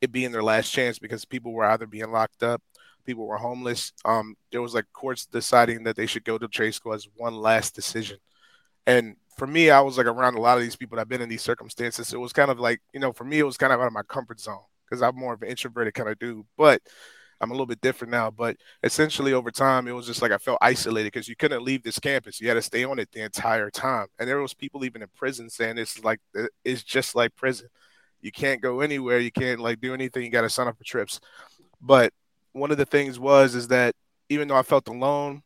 S12: it being their last chance because people were either being locked up, people were homeless. Um, there was like courts deciding that they should go to trade school as one last decision. And for me, I was like around a lot of these people that have been in these circumstances. It was kind of like, you know, for me, it was kind of out of my comfort zone because I'm more of an introverted kind of dude. But I'm a little bit different now. But essentially, over time, it was just like I felt isolated because you couldn't leave this campus. You had to stay on it the entire time. And there was people even in prison saying it's like it's just like prison. You can't go anywhere. You can't like do anything. You got to sign up for trips. But one of the things was is that even though I felt alone,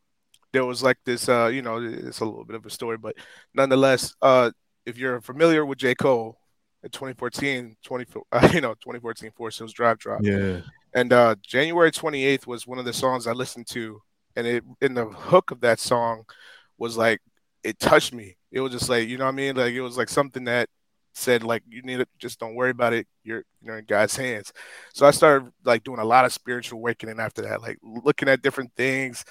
S12: there was like this uh you know it's a little bit of a story but nonetheless uh if you're familiar with j cole in 2014 20 uh, you know 2014 forest hills drive drop
S1: Yeah.
S12: And uh january 28th was one of the songs i listened to and it in the hook of that song was like it touched me. It was just like you know what i mean? Like it was like something that said like you need to just don't worry about it. You're you're in god's hands. So i started like doing a lot of spiritual awakening after that like looking at different things.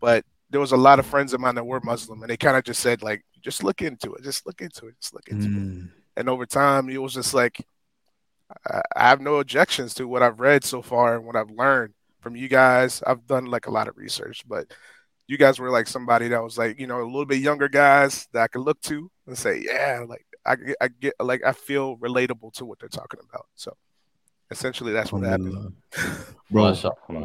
S12: But there was a lot of friends of mine that were Muslim, and they kind of just said like, just look into it, just look into it, just look into
S1: Mm.
S12: it. And over time, it was just like, I, I have no objections to what I've read so far and what I've learned from you guys. I've done like a lot of research, but you guys were like somebody that was like, you know, a little bit younger guys that I could look to and say, yeah, like I get- I get like I feel relatable to what they're talking about. So essentially, that's what happened.
S1: Alhamdulillah. bro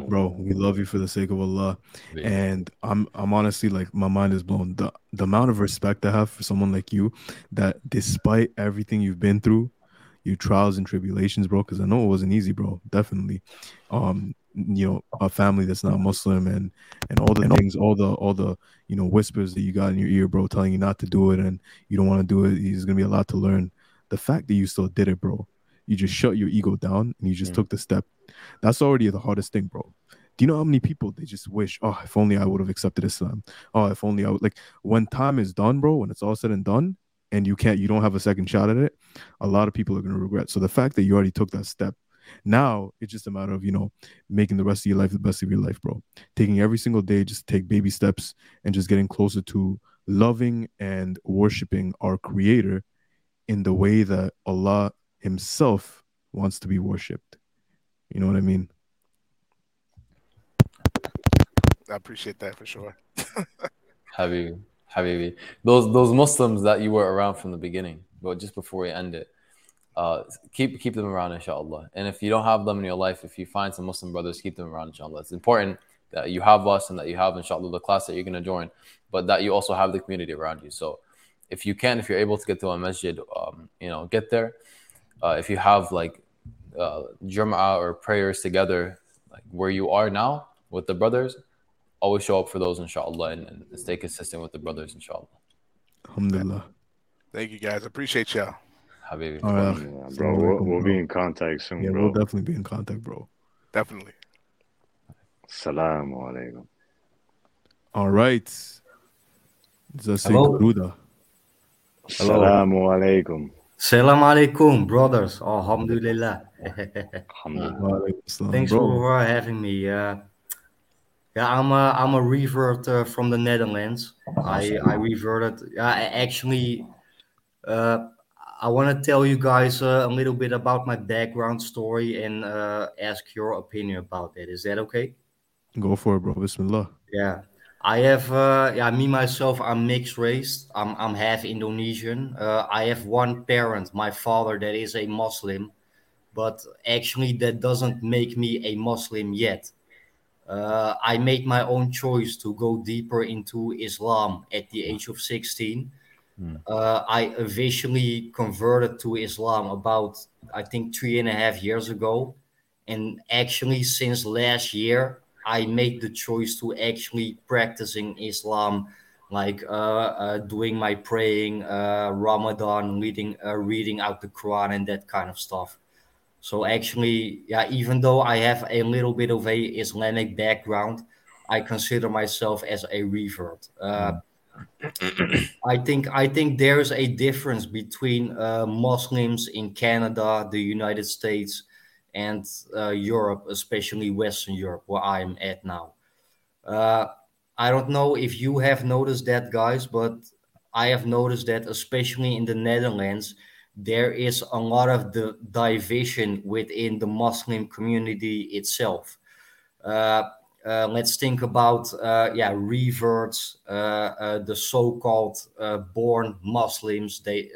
S1: bro we love you for the sake of allah and i'm i'm honestly like my mind is blown the the amount of respect i have for someone like you that despite everything you've been through your trials and tribulations bro because i know it wasn't easy bro definitely. Um you know a family that's not muslim and and all the things all the all the you know whispers that you got in your ear bro telling you not to do it and you don't want to do it there's gonna be a lot to learn. The fact that you still did it bro you just shut your ego down and you just
S2: Mm.
S1: took the step. That's already the hardest thing bro. Do you know how many people they just wish oh if only i would have accepted islam. Oh if only i would like when time is done bro when it's all said and done and you can't you don't have a second shot at it a lot of people are going to regret. So the fact that you already took that step now it's just a matter of you know making the rest of your life the best of your life bro. Taking every single day just take baby steps and just getting closer to loving and worshiping our creator in the way that allah himself wants to be worshipped. You know what i mean?
S12: I appreciate that for sure.
S2: Habibi, Habibi. Those those Muslims that you were around from the beginning, but just before we end it, uh, keep keep them around, inshallah. And if you don't have them in your life, if you find some Muslim brothers, keep them around, inshallah. It's important that you have us and that you have, inshallah, the class that you're gonna join, but that you also have the community around you. So, if you can, if you're able to get to a masjid, um, you know, get there. Uh, if you have like uh, Jum'ah or prayers together, like where you are now with the brothers, always show up for those, inshallah, and, and stay consistent with the brothers, inshallah.
S1: alhamdulillah
S12: Thank you guys. I appreciate y'all.
S2: Habibi.
S1: all right
S3: Yeah, bro, we'll, we'll be in contact soon,
S1: yeah
S3: bro.
S1: we'll definitely be in contact bro
S12: Definitely.
S3: Assalamu alaikum.
S1: all right Just say
S13: Hello.
S1: Garuda.
S3: Assalamu alaikum.
S13: Salam alaikum, brothers. Alhamdulillah.
S1: Waalaikumsalam,
S13: Thanks
S1: bro.
S13: for having me. Uh, yeah, I'm a, I'm a revert uh, from the Netherlands. I, I reverted. Yeah, I actually, uh, I want to tell you guys uh, a little bit about my background story and uh, ask your opinion about that. Is that okay?
S1: Go for it, bro. Bismillah.
S13: Yeah, I have. Uh, yeah, me myself, I'm mixed race. I'm I'm half Indonesian. Uh, I have one parent, my father, that is a Muslim, but actually that doesn't make me a Muslim yet. Uh, I made my own choice to go deeper into Islam at the age of 16. Uh, I officially converted to Islam about, I think, three and a half years ago. And actually, since last year, I made the choice to actually practicing Islam, like uh, uh, doing my praying, uh, Ramadan, reading, uh, reading out the Quran, and that kind of stuff. So actually, yeah, even though I have a little bit of a Islamic background, I consider myself as a revert. Uh, I think I think there's a difference between uh, Muslims in Canada, the United States, and uh, Europe, especially Western Europe, where I'm at now. Uh, I don't know if you have noticed that, guys, but I have noticed that, especially in the Netherlands, there is a lot of the division within the Muslim community itself. Uh, uh, let's think about uh, yeah reverts, uh, uh, the so-called uh, born Muslims. They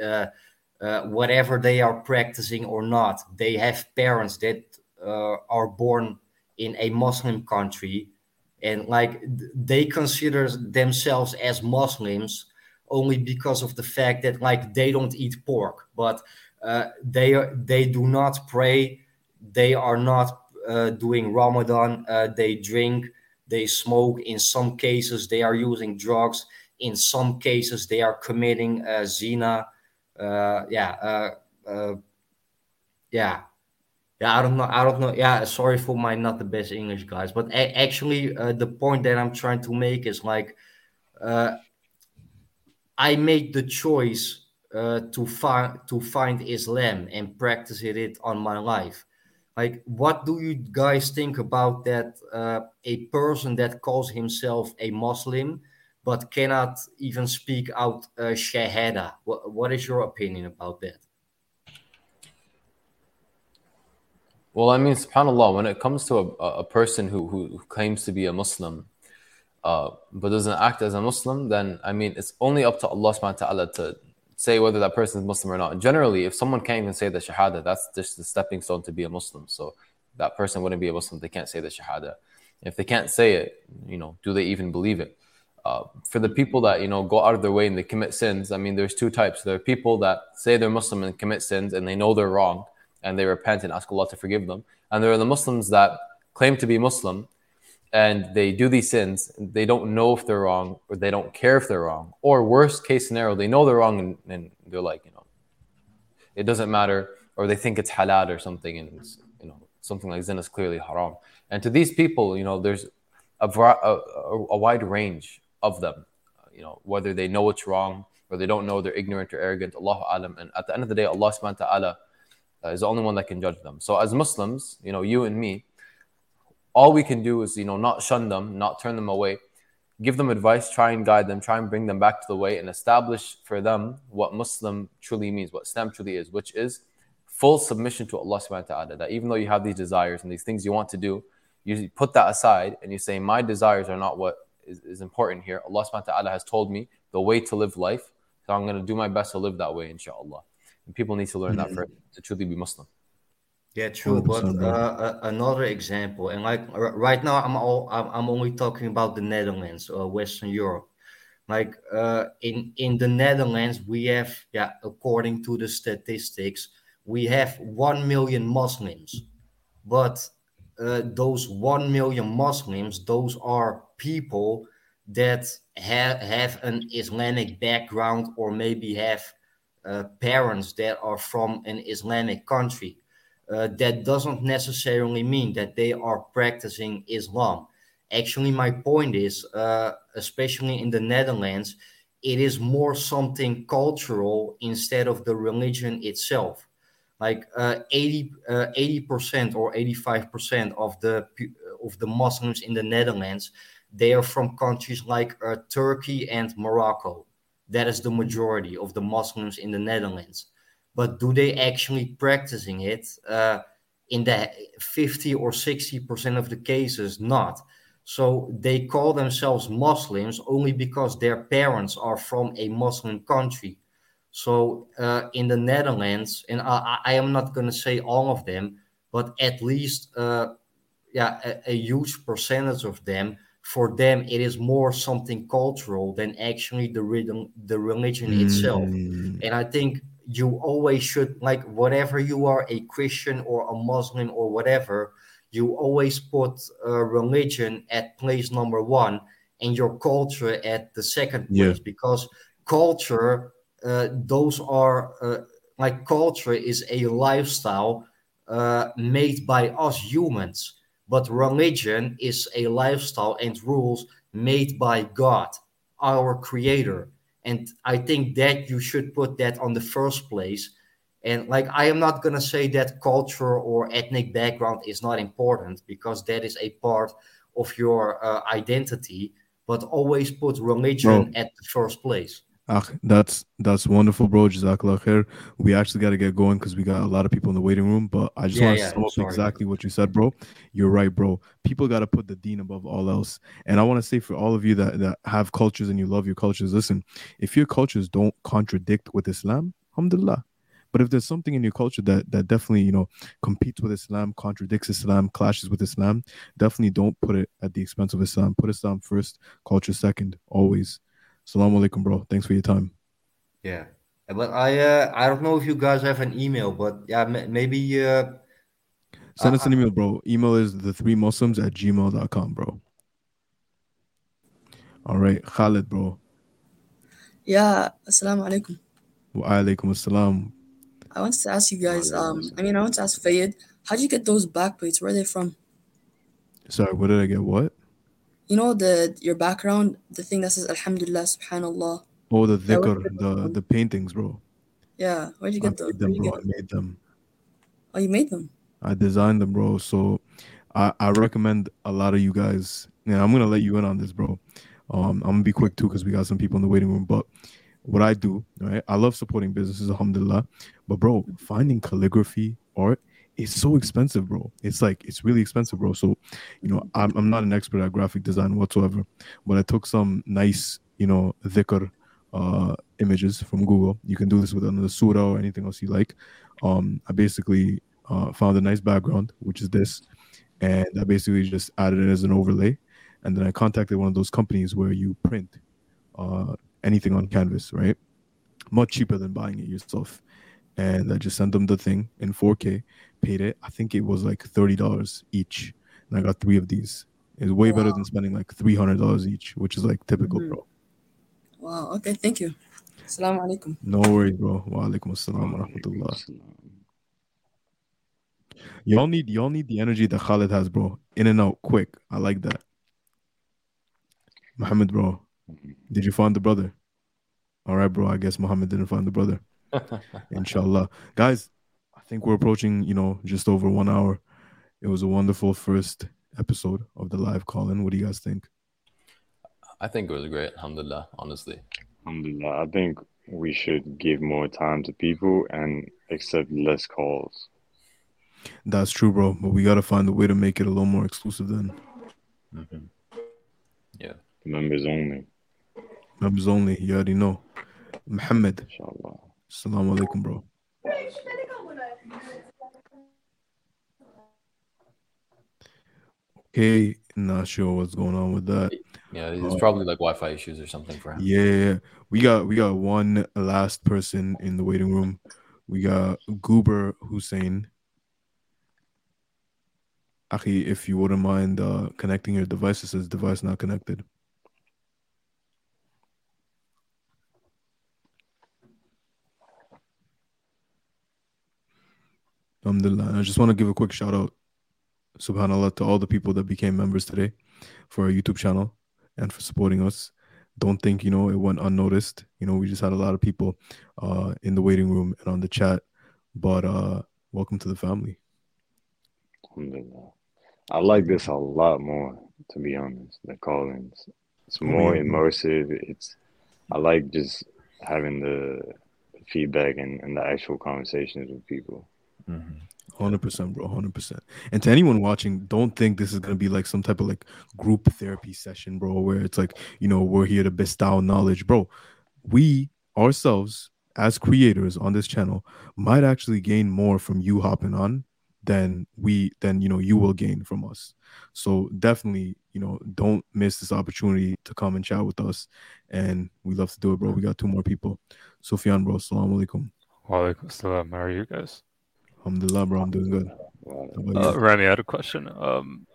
S13: whatever they are practicing or not, they have parents that are born in a Muslim country, and like they consider themselves as Muslims only because of the fact that like they don't eat pork, but uh, they they do not pray. They are not uh, doing Ramadan. Uh, they drink. They smoke. In some cases, they are using drugs. In some cases, they are committing uh, zina. Uh, yeah, uh, yeah, yeah. I don't know. I don't know. Yeah, sorry for my not the best English, guys. But a- actually, the point that I'm trying to make is like. Uh, I made the choice uh, to find to find Islam and practice it on my life. Like, what do you guys think about that? Uh, a person that calls himself a Muslim but cannot even speak out uh, Shahada. What, what is your opinion about that?
S2: Well, I mean, subhanAllah, when it comes to a, a person who, who claims to be a Muslim, uh, but doesn't act as a Muslim, then I mean, it's only up to Allah subhanahu wa ta'ala to, say whether that person is Muslim or not. Generally, if someone can't even say the Shahada, that's just the stepping stone to be a Muslim. So that person wouldn't be a Muslim. They can't say the Shahada. If they can't say it, you know, do they even believe it? Uh, for the people that you know go out of their way and they commit sins, I mean, there's two types. There are people that say they're Muslim and commit sins, and they know they're wrong, and they repent and ask Allah to forgive them. And there are the Muslims that claim to be Muslim, and they do these sins. They don't know if they're wrong, or they don't care if they're wrong, or worst case scenario, they know they're wrong, and, and they're like, you know, it doesn't matter, or they think it's halal or something, and you know, something like zina is clearly haram. And to these people, you know, there's a, a, a wide range of them. You know, whether they know it's wrong or they don't know, they're ignorant or arrogant. Allah alam. And at the end of the day, Allah subhanahu wa ta'ala uh, is the only one that can judge them. So as Muslims, you know, you and me, all we can do is, you know, not shun them, not turn them away, give them advice, try and guide them, try and bring them back to the way and establish for them what Muslim truly means, what Islam truly is, which is full submission to Allah subhanahu wa ta'ala. That even though you have these desires and these things you want to do, you put that aside and you say, My desires are not what is, is important here. Allah subhanahu wa ta'ala has told me the way to live life. So I'm going to do my best to live that way, inshallah. And people need to learn that hmm. for to truly be Muslim.
S13: Yeah, true. But uh, another example, and like right now, I'm all I'm only talking about the Netherlands or Western Europe. Like uh, in in the Netherlands, we have yeah, according to the statistics, we have one million Muslims, but uh, those 1 million Muslims, those are people that have, have an Islamic background or maybe have uh, parents that are from an Islamic country. Uh, that doesn't necessarily mean that they are practicing Islam. Actually, my point is, uh, especially in the Netherlands, it is more something cultural instead of the religion itself like uh, 80 uh, percent or 85 percent of the of the Muslims in the Netherlands they are from countries like uh, Turkey and Morocco. That is the majority of the Muslims in the Netherlands. But do they actually practicing it? Uh, in the 50 or 60 percent of the cases, not. So they call themselves Muslims only because their parents are from a Muslim country so uh, in the Netherlands, and I, I am not going to say all of them, but at least uh, yeah, a, a, huge percentage of them. For them, it is more something cultural than actually the rhythm, the religion mm. itself. And I think you always should like whatever you are, a Christian or a Muslim or whatever, you always put uh, religion at place number one and your culture at the second place yeah. because culture uh, those are uh, like culture is a lifestyle uh, made by us humans, but religion is a lifestyle and rules made by God, our creator. And I think that you should put that on the first place. And like, I am not going to say that culture or ethnic background is not important because that is a part of your uh, identity, but always put religion at the first place.
S1: Ah, that's that's wonderful, bro. Jazakallah khair. We actually got to get going because we got a lot of people in the waiting room. But I just
S13: Yeah,
S1: want to
S13: yeah,
S1: sum up exactly what you said, bro. You're right, bro. People got to put the deen above all else. And I want to say for all of you that that have cultures and you love your cultures, listen. If your cultures don't contradict with Islam, alhamdulillah. But if there's something in your culture that that definitely you know competes with Islam, contradicts Islam, clashes with Islam, definitely don't put it at the expense of Islam. Put Islam first, culture second, always. Assalamu alaikum, bro. Thanks for your time.
S13: Yeah, but I uh, I don't know if you guys have an email, but yeah, m- maybe uh,
S1: Send us an email, bro. Email is the three Muslims at gmail.com, bro. All right, Khalid, bro.
S14: Yeah, assalamu alaikum.
S1: Wa alaikum assalam.
S14: I wanted to ask you guys, um, I mean, I want to ask Fayed, how'd you get those back plates? Where are they from?
S1: Sorry, what did I get? What?
S14: You know, the your background, the thing that says Alhamdulillah, Subhanallah.
S1: Oh, the dhikr, the the paintings, bro.
S14: Yeah, where'd you
S1: I
S14: get those?
S1: them,
S14: you
S1: bro. I made them.
S14: Oh, you made them?
S1: I designed them, bro. So I, I recommend a lot of you guys. Yeah, I'm gonna let you in on this, bro. Um, I'm gonna be quick too because we got some people in the waiting room. But what I do, right? I love supporting businesses, alhamdulillah. But bro, finding calligraphy art is so expensive, bro. It's like it's really expensive, bro. So, you know, I'm I'm not an expert at graphic design whatsoever, but I took some nice, you know, dhikr uh, images from Google. You can do this with another surah or anything else you like. Um, I basically uh, found a nice background, which is this, and I basically just added it as an overlay. And then I contacted one of those companies where you print uh, anything on canvas, right? Much cheaper than buying it yourself. And I just sent them the thing in 4K, paid it. I think it was like $30 each. And I got three of these. It's way better than spending like $300 each, which is like typical,
S14: Mhm.
S1: bro.
S14: Wow. Okay. Thank you. Assalamu alaikum.
S1: No worries, bro. Wa alaikum assalam wa rahmatullah. Y'all need y'all need the energy that Khalid has, bro. In and out, quick. I like that. Muhammad, bro. Did you find the brother? All right, bro. I guess Muhammad didn't find the brother. Inshallah. Guys, I think we're approaching, you know, just over one hour. It was a wonderful first episode of the live call in. What do you guys think?
S2: I think it was great, alhamdulillah, honestly.
S3: Alhamdulillah. I think we should give more time to people and accept less calls.
S1: That's true, bro. But we gotta find a way to make it a little more exclusive then. Mm-hmm.
S2: Yeah.
S3: Members only.
S1: Members only. You already know. Muhammad.
S3: Inshallah.
S1: Assalamu alaikum, bro. Okay, not sure what's going on with that.
S2: Yeah, it's
S1: Uh,
S2: probably like Wi-Fi issues or something for him.
S1: Yeah, we got we got one last person in the waiting room. We got Goober Hussein. Aki, if you wouldn't mind uh, connecting your device, it says device not connected. Alhamdulillah. I just want to give a quick shout out, subhanAllah, to all the people that became members today for our YouTube channel and for supporting us. Don't think, you know, it went unnoticed. You know, we just had a lot of people uh, in the waiting room and on the chat. But uh, welcome to the family.
S3: Alhamdulillah. I like this a lot more, to be honest, the call-ins. It's
S1: Oh,
S3: more immersive. It's I like just having the feedback and, and the actual conversations with people. Mm-hmm.
S1: Hundred percent, bro. Hundred percent. And to anyone watching, don't think this is gonna be like some type of like group therapy session, bro, where it's like you know we're here to bestow knowledge, bro. We ourselves as creators on this channel might actually gain more from you hopping on than we than you know you will gain from us. So definitely, you know, don't miss this opportunity to come and chat with us. And we love to do it, bro. We got two more people. Sufyan, bro. Assalamu alaikum.
S15: Walaikum salam. How are you guys?
S1: Alhamdulillah, bro. I'm doing good.
S15: Uh. Rami, I had a question. Um,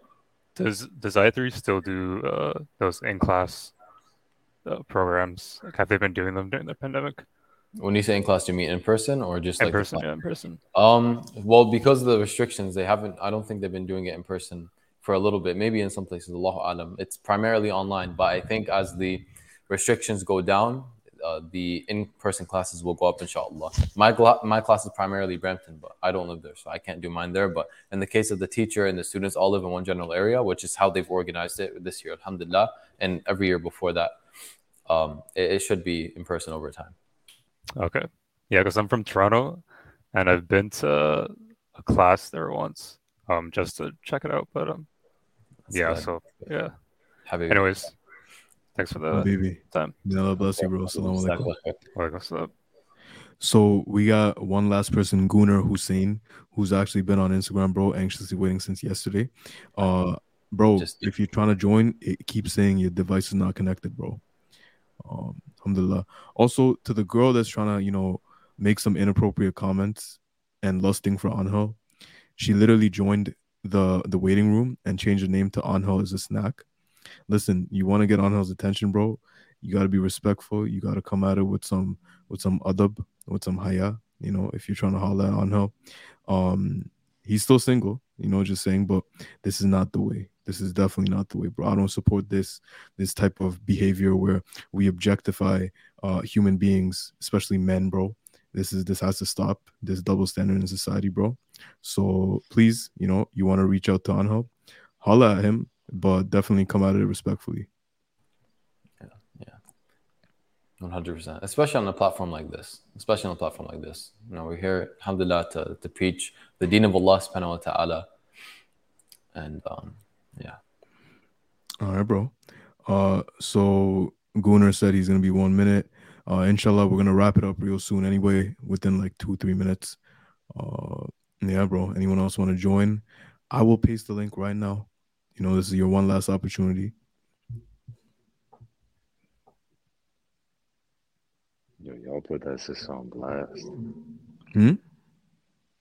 S15: does does i3 still do uh, those in class uh, programs? Like, have they been doing them during the pandemic?
S2: When you say in class, do you mean in person or just
S15: in
S2: like
S15: person? yeah, in person.
S2: Um, well, because of the restrictions, they haven't. I don't think they've been doing it in person for a little bit. Maybe in some places, Allahu alam. It's primarily online, but I think as the restrictions go down, uh, the in-person classes will go up, inshallah. My gla- my class is primarily Brampton, but I don't live there, so I can't do mine there. But in the case of the teacher and the students, all live in one general area, which is how they've organized it this year, alhamdulillah, and every year before that. Um, it, it should be in person over time.
S15: Okay. Yeah, because I'm from Toronto, and I've been to a class there once, um, just to check it out. But um, yeah. So yeah.
S2: Habibi.
S15: Anyways, thanks for the
S1: Baby.
S15: time.
S1: May Allah bless you, bro. Assalamu alaikum.
S15: Salam.
S1: So we got one last person, Gunnar Hussein, who's actually been on Instagram, bro, anxiously waiting since yesterday. Uh, bro, if you're trying to join, it keeps saying your device is not connected, bro. Um, alhamdulillah. Also, to the girl that's trying to, you know, make some inappropriate comments and lusting for Anhel, she literally joined the the waiting room and changed the name to Anhel as a snack. Listen, you want to get Anhel's attention, bro. You got to be respectful. You got to come at it with some with some adab, with some haya. You know, if you're trying to holler at Anhel, um, he's still single. You know, just saying. But this is not the way. This is definitely not the way, bro. I don't support this this type of behavior where we objectify uh, human beings, especially men, bro. This is this has to stop. This double standard in society, bro. So please, you know, you want to reach out to Anhel, holla at him, but definitely come at it respectfully.
S2: Yeah, yeah, One hundred percent, especially on a platform like this. Especially on a platform like this, you know, we're here, alhamdulillah, to, to preach the deen of Allah subhanahu wa taala. And um, yeah,
S1: All right, bro. Uh, so Gunnar said he's gonna be one minute. Uh, inshallah, we're gonna wrap it up real soon. Anyway, within like two three minutes. Uh, yeah, bro. Anyone else want to join? I will paste the link right now. You know, this is your one last opportunity.
S3: Yo, y'all put that sister on blast.
S1: Hmm?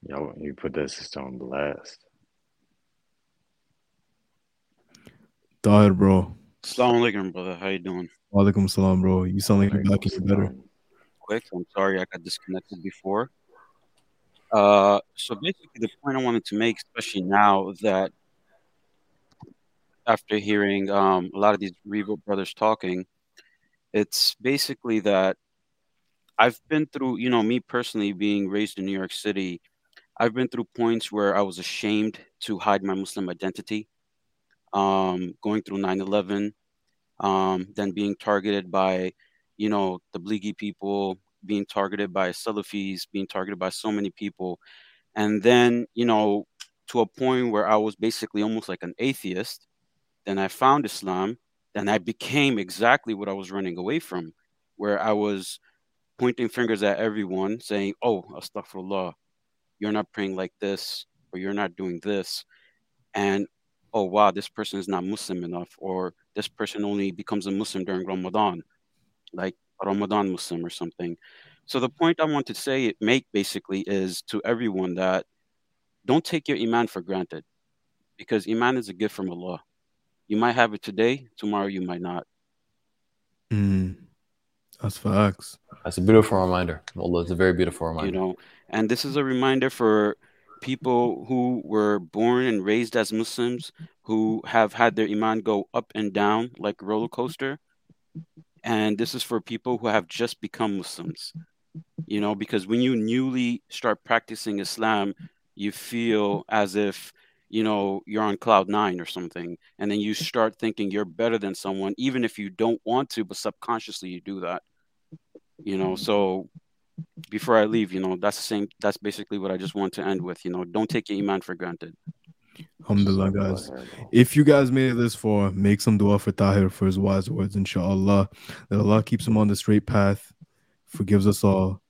S3: Y'all, you put that sister on blast.
S1: Tahir, bro.
S16: Assalamu alaikum, brother. How you doing?
S1: Walaikum salam, bro. You sound like you're back and you're better.
S16: Quick, I'm sorry I got disconnected before. Uh, so basically, the point I wanted to make, especially now that after hearing um, a lot of these Revo brothers talking, it's basically that I've been through, you know, me personally being raised in New York City, I've been through points where I was ashamed to hide my Muslim identity. Um, going through 9 11, um, then being targeted by, you know, the Tablighi people, being targeted by Salafis, being targeted by so many people. And then, you know, to a point where I was basically almost like an atheist. Then I found Islam. Then I became exactly what I was running away from, where I was pointing fingers at everyone, saying, Oh, astaghfirullah, you're not praying like this, or you're not doing this. And oh, wow, this person is not Muslim enough, or this person only becomes a Muslim during Ramadan. Like Ramadan Muslim or something. So the point I want to say it make basically is to everyone that don't take your iman for granted, because iman is a gift from Allah. You might have it today, tomorrow you might not.
S1: Mm, that's facts.
S2: That's a beautiful reminder. Allah, it's a very beautiful reminder.
S16: You know, and this is a reminder for people who were born and raised as Muslims who have had their iman go up and down like a roller coaster and this is for people who have just become Muslims. You know, because when you newly start practicing Islam, you feel as if you know you're on cloud nine or something, and then you mm. start thinking you're better than someone, even if you don't want to, but subconsciously you do that. You know, mm. so before I leave, you know, that's the same. That's basically what I just want to end with. You know, don't take your iman for granted.
S1: Alhamdulillah, guys. If you guys made it this far, make some dua for Tahir for his wise words, inshallah. That Allah keeps him on the straight path, forgives us all,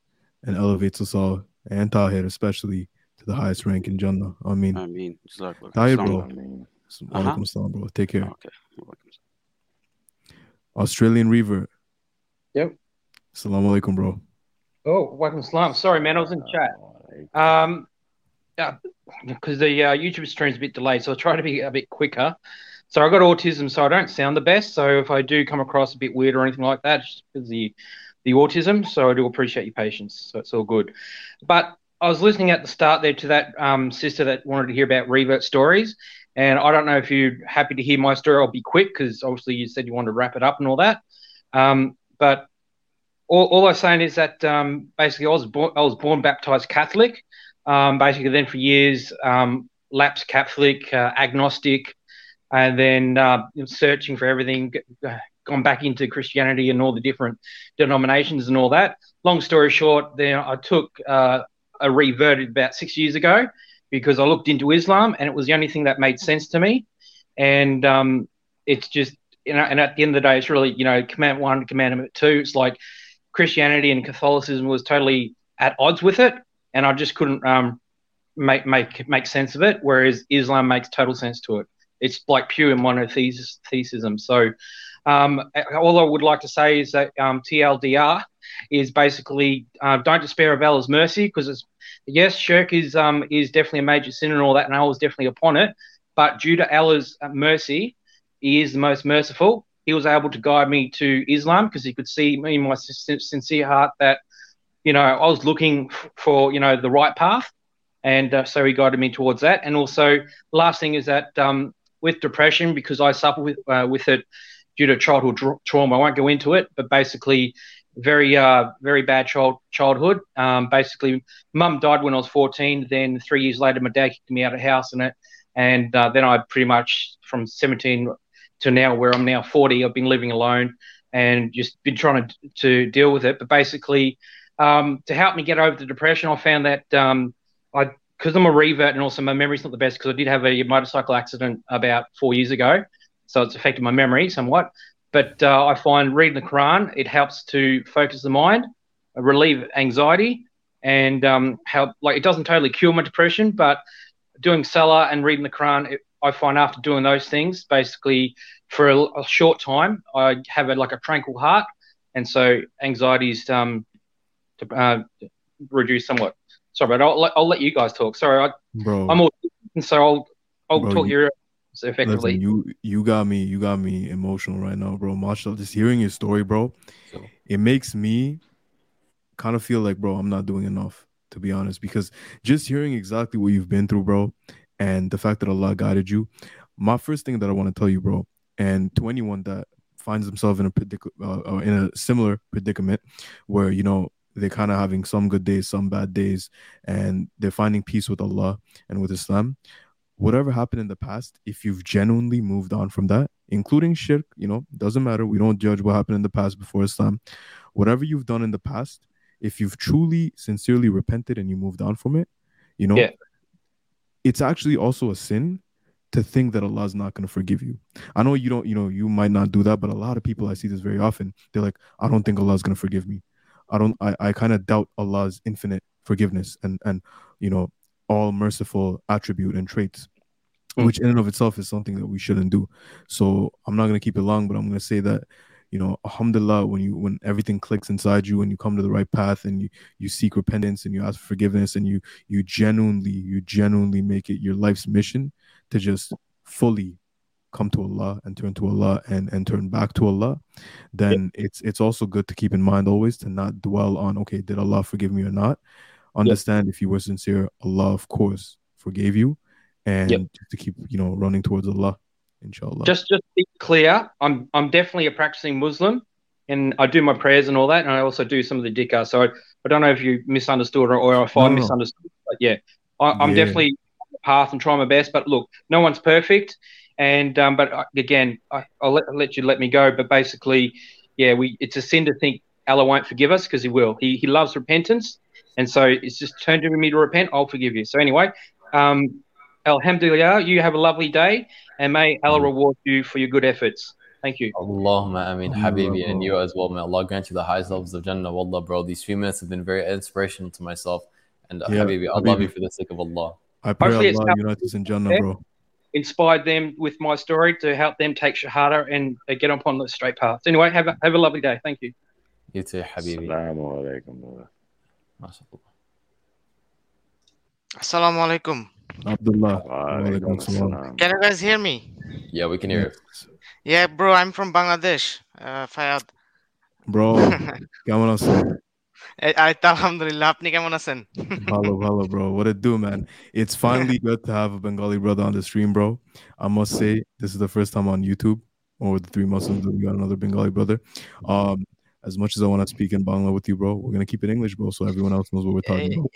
S1: and elevates us all, and Tahir especially, to the highest rank in Jannah. I mean,
S16: I mean,
S1: Tahir, bro.
S16: Uh-huh.
S1: Walaikum salam, bro. Take care.
S16: Okay.
S1: Australian Revert.
S17: Yep.
S1: Assalamu alaikum, bro.
S17: Oh, welcome, salam. Sorry, man, I was in chat. Um, yeah, because the uh, YouTube stream's a bit delayed, so I'll try to be a bit quicker. So I got autism, so I don't sound the best. So if I do come across a bit weird or anything like that, it's because the the autism. So I do appreciate your patience. So it's all good. But I was listening at the start there to that um, sister that wanted to hear about revert stories, and I don't know if you're happy to hear my story. I'll be quick because obviously you said you wanted to wrap it up and all that. Um, but all, all I was saying is that um, basically I was born, I was born baptized Catholic. Um, basically, then for years, um, lapsed Catholic, uh, agnostic, and then uh, searching for everything, uh, gone back into Christianity and all the different denominations and all that. Long story short, then I took uh, a reverted about six years ago because I looked into Islam and it was the only thing that made sense to me. And um, it's just, you know, and at the end of the day, it's really, you know, command one, commandment two. It's like Christianity and Catholicism was totally at odds with it and I just couldn't um, make make make sense of it. Whereas Islam makes total sense to it. It's like pure monotheism. So um, all I would like to say is that um, TLDR is basically uh, don't despair of Allah's mercy because it's yes, shirk is um, is definitely a major sin and all that, and I was definitely upon it. But due to Allah's mercy, He is the most merciful. He was able to guide me to Islam because He could see me in my sincere heart that you know, I was looking for, you know, the right path. And uh, so he guided me towards that. And also, last thing is that um, with depression, because I suffer with, uh, with it due to childhood tra- trauma, I won't go into it, but basically, very, uh, very bad child childhood. Um, basically, mum died when I was 14. Then three years later, my dad kicked me out of house and it. And uh, then I pretty much, from 17 to now, where I'm now 40, I've been living alone and just been trying to, to deal with it. But basically, um, to help me get over the depression, I found that um, I because I'm a revert and also my memory's not the best because I did have a motorcycle accident about four years ago, so it's affected my memory somewhat. But uh, I find reading the Quran it helps to focus the mind, relieve anxiety, and um, help. Like it doesn't totally cure my depression, but doing Salah and reading the Quran, it, I find after doing those things, basically for a, a short time, I have a, like a tranquil heart, and so anxieties um, to, uh, reduce somewhat. Sorry, but I'll, let- I'll let you guys talk. Sorry, I,
S1: Bro.
S17: I'm all so I'll I'll
S1: Bro,
S17: talk
S1: you-
S17: your effectively.
S1: Listen, you you got me you got me emotional right now, bro. Mashallah, just hearing your story, bro, it makes me kind of feel like, bro, I'm not doing enough, to be honest. Because just hearing exactly what you've been through, bro, and the fact that Allah guided you, my first thing that I want to tell you, bro, and to anyone that finds themselves in a predic- uh, uh, in a similar predicament where you know they're kind of having some good days, some bad days, and they're finding peace with Allah and with Islam. Whatever happened in the past, if you've genuinely moved on from that, including shirk, you know, doesn't matter. We don't judge what happened in the past before Islam. Whatever you've done in the past, if you've truly, sincerely repented and you moved on from it, you know,
S17: Yeah.
S1: it's actually also a sin to think that Allah is not going to forgive you. I know you don't, you know, you might not do that, but a lot of people I see this very often. They're like, I don't think Allah is going to forgive me. I don't, I, I kind of doubt Allah's infinite forgiveness and, and, you know, all merciful attribute and traits, mm. which in and of itself is something that we shouldn't do. So I'm not going to keep it long, but I'm going to say that, you know, alhamdulillah, when you, when everything clicks inside you and you come to the right path and you, you seek repentance and you ask for forgiveness and you, you genuinely, you genuinely make it your life's mission to just fully come to Allah and turn to Allah and, and turn back to Allah, then it's it's also good to keep in mind always to not dwell on okay, did Allah forgive me or not? Understand if you were sincere, Allah of course forgave you, and just to keep you know running towards Allah, inshallah.
S17: Just just be clear, I'm I'm definitely a practicing Muslim, and I do my prayers and all that, and I also do some of the dhikr. So I, I don't know if you misunderstood or, or if I
S1: No, no, no.
S17: misunderstood, but yeah, I, I'm
S1: Yeah.
S17: definitely on the path and trying my best. But look, no one's perfect, and um, but again, I, I'll let, let you let me go. But basically, yeah, we it's a sin to think Allah won't forgive us because He will. He He loves repentance, and so it's just turn to me to repent. I'll forgive you. So anyway, um, Alhamdulillah, you have a lovely day, and may Allah reward you for your good efforts. Thank you.
S2: Allahumma ameen,
S1: Alhamdulillah,
S2: Habibi, and
S1: bro.
S2: you as well. May Allah grant you the highest levels of Jannah. Wallah, bro. These few minutes have been very inspirational to myself. And uh,
S1: Yeah,
S2: Habibi, I love you for the sake of Allah.
S1: I pray
S17: Hopefully
S1: Allah
S17: helped
S1: unite us in Jannah, bro.
S17: inspired them with my story to help them take Shahada and uh, get upon the straight path. Anyway, have a, have a lovely day. Thank you.
S2: You too, Habibi.
S3: Assalamu alaikum, brother.
S2: MashaAllah.
S18: Assalamu alaikum.
S1: Abdullah.
S3: Wa
S1: Walaikum
S3: alaikum
S1: assalam.
S3: assalam.
S18: Can you guys hear me?
S2: Yeah, we can hear it.
S18: Yeah, bro, I'm from Bangladesh, uh, Fayad.
S1: Bro, কেমন আছো?
S18: এই এই তো আলহামদুলিল্লাহ আপনি কেমন আছেন
S1: Hello, hello, bro. What it do, man? It's finally good to have a Bengali brother on the stream, bro. I must say, this is the first time on YouTube or the three Muslims that we got another Bengali brother. Um, as much as I want to speak in Bangla with you, bro, we're gonna keep it English, bro, so everyone else knows what we're talking about.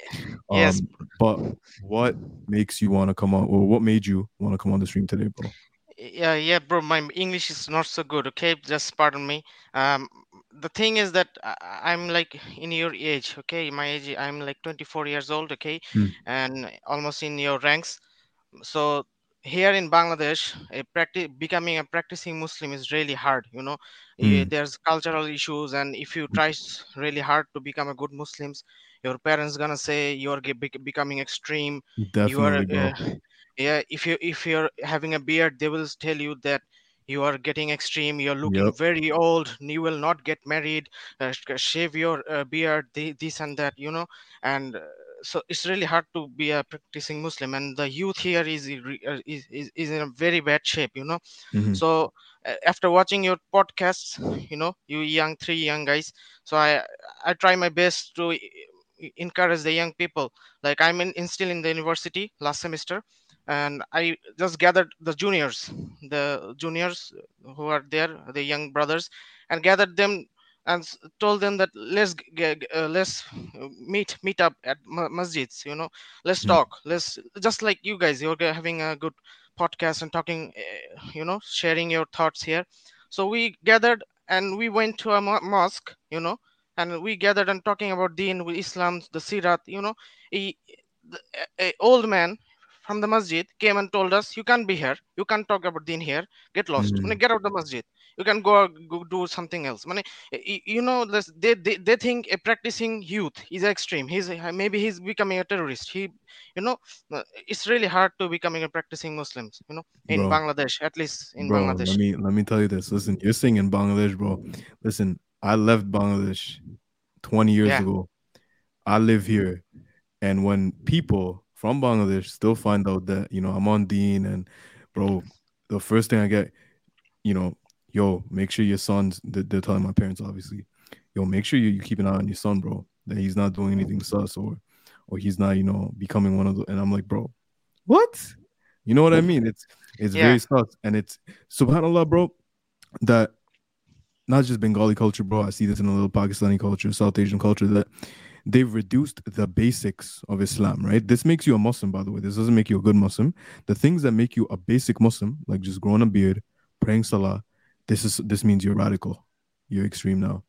S1: Um,
S18: yes.
S1: But what makes you want to come on, or what made you want to come on the stream today, bro?
S18: yeah yeah bro my english is not so good okay just pardon me um the thing is that i'm like in your age okay my age i'm like 24 years old okay
S1: Hmm.
S18: and almost in your ranks so here in bangladesh a practice becoming a practicing muslim is really hard you know
S1: Hmm.
S18: there's cultural issues and if you try really hard to become a good muslims your parents gonna say you're becoming extreme you are
S1: Definitely,
S18: uh, yeah if you if you're having a beard they will tell you that you are getting extreme you're looking
S1: Yep.
S18: very old you will not get married uh, shave your uh, beard thi- this and that you know and uh, so it's really hard to be a practicing muslim and the youth here is is, is, is in a very bad shape you know
S1: Mhm.
S18: so uh, after watching your podcasts you know you young three young guys so i i try my best to encourage the young people like i'm in, in still in the university last semester and i just gathered the juniors the juniors who are there the young brothers and gathered them and told them that let's g- g- uh, let's meet meet up at ma- masjids you know. Let's
S1: Mm.
S18: talk. Let's just like you guys you're having a good podcast and talking uh, you know sharing your thoughts here. So we gathered and we went to a mosque you know and we gathered and talking about deen with islam the sirat you know. A, a, a old man from the masjid came and told us you can't be here. You can't talk about deen here. Get lost.
S1: Mhm.
S18: মানে get out of the masjid you can go, go do something else মানে you know they, they they think a practicing youth is extreme he's maybe he's becoming a terrorist he you know uh, it's really hard to becoming a practicing muslims you know in
S1: Bro.
S18: bangladesh at least in
S1: bro,
S18: bangladesh
S1: let me let me tell you this. Listen, you're saying in Bangladesh, bro. Listen, I left Bangladesh 20 years
S18: Yeah.
S1: ago. I live here, and when people from Bangladesh still find out that you know I'm on Dean, and bro, the first thing I get, you know, yo, make sure your son's. They're, they're telling my parents, obviously, yo, make sure you, you keep an eye on your son, bro. That he's not doing anything sus or or he's not, you know, becoming one of the. And I'm like, bro, what? You know what I mean? It's it's
S18: Yeah.
S1: very sus, and it's subhanallah, bro. That not just Bengali culture, bro. I see this in a little Pakistani culture, South Asian culture that they've reduced the basics of Islam, right? This makes you a Muslim, by the way. This doesn't make you a good Muslim. The things that make you a basic Muslim, like just growing a beard, praying salah, this is this means you're radical. You're extreme now.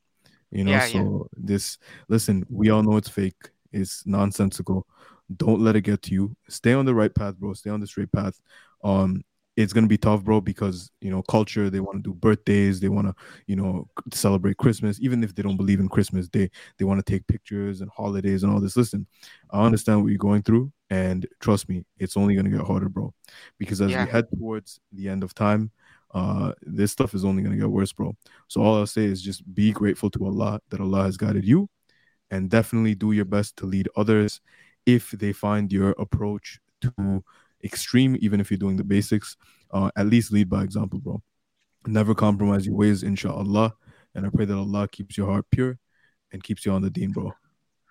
S1: You know,
S18: Yeah,
S1: so
S18: yeah.
S1: this listen, we all know it's fake, it's nonsensical. Don't let it get to you. Stay on the right path, bro. Stay on the straight path. Um, it's gonna be tough, bro, because you know, culture, they want to do birthdays, they want to, you know, celebrate Christmas, even if they don't believe in Christmas, they they want to take pictures and holidays and all this. Listen, I understand what you're going through, and trust me, it's only gonna get harder, bro. Because as
S18: Yeah.
S1: we head towards the end of time, uh, this stuff is only gonna get worse, bro. So all I'll say is just be grateful to Allah that Allah has guided you, and definitely do your best to lead others if they find your approach too extreme, even if you're doing the basics. Uh, at least lead by example, bro. Never compromise your ways, inshallah. And I pray that Allah keeps your heart pure and keeps you on the deen, bro.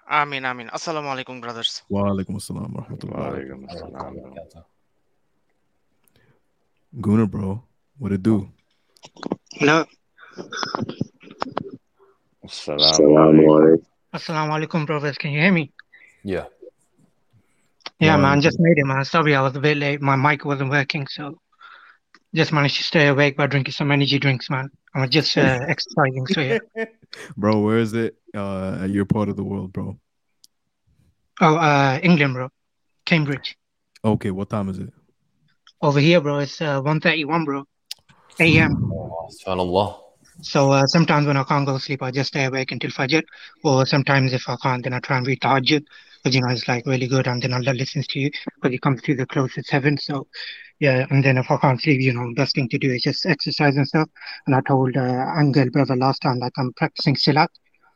S18: amin amin assalamu alaikum brothers
S1: Wa alaikum assalam wa rahmatullahi.
S3: Walaikum assalam, bro.
S1: Gunnar, bro. What it do?
S19: Hello.
S3: Assalamu alaikum.
S19: Assalamu brothers. Can you hear me?
S2: Yeah.
S19: Yeah,
S1: Wa
S19: man. Just made it, man. Sorry, I was a bit late. My mic wasn't working, so just managed to stay awake by drinking some energy drinks, man. I'm just uh, exercising, so yeah.
S1: Bro, where is it? Uh, at your part of the world, bro.
S19: Oh, uh, England, bro. Cambridge.
S1: Okay, what time is it?
S19: Over here, bro, it's uh, 1.31, bro. A.M.
S2: Subhanallah.
S19: So uh, sometimes when I can't go to sleep, I just stay awake until Fajr. Or sometimes if I can't, then I try and read Tahajjud. Because, you know, it's like really good. And then Allah listens to you because He comes to the closest heaven. So, yeah. And then if I can't sleep, you know, best thing to do is just exercise and stuff. And I told uh, Angel, brother, last time, like I'm practicing Silat.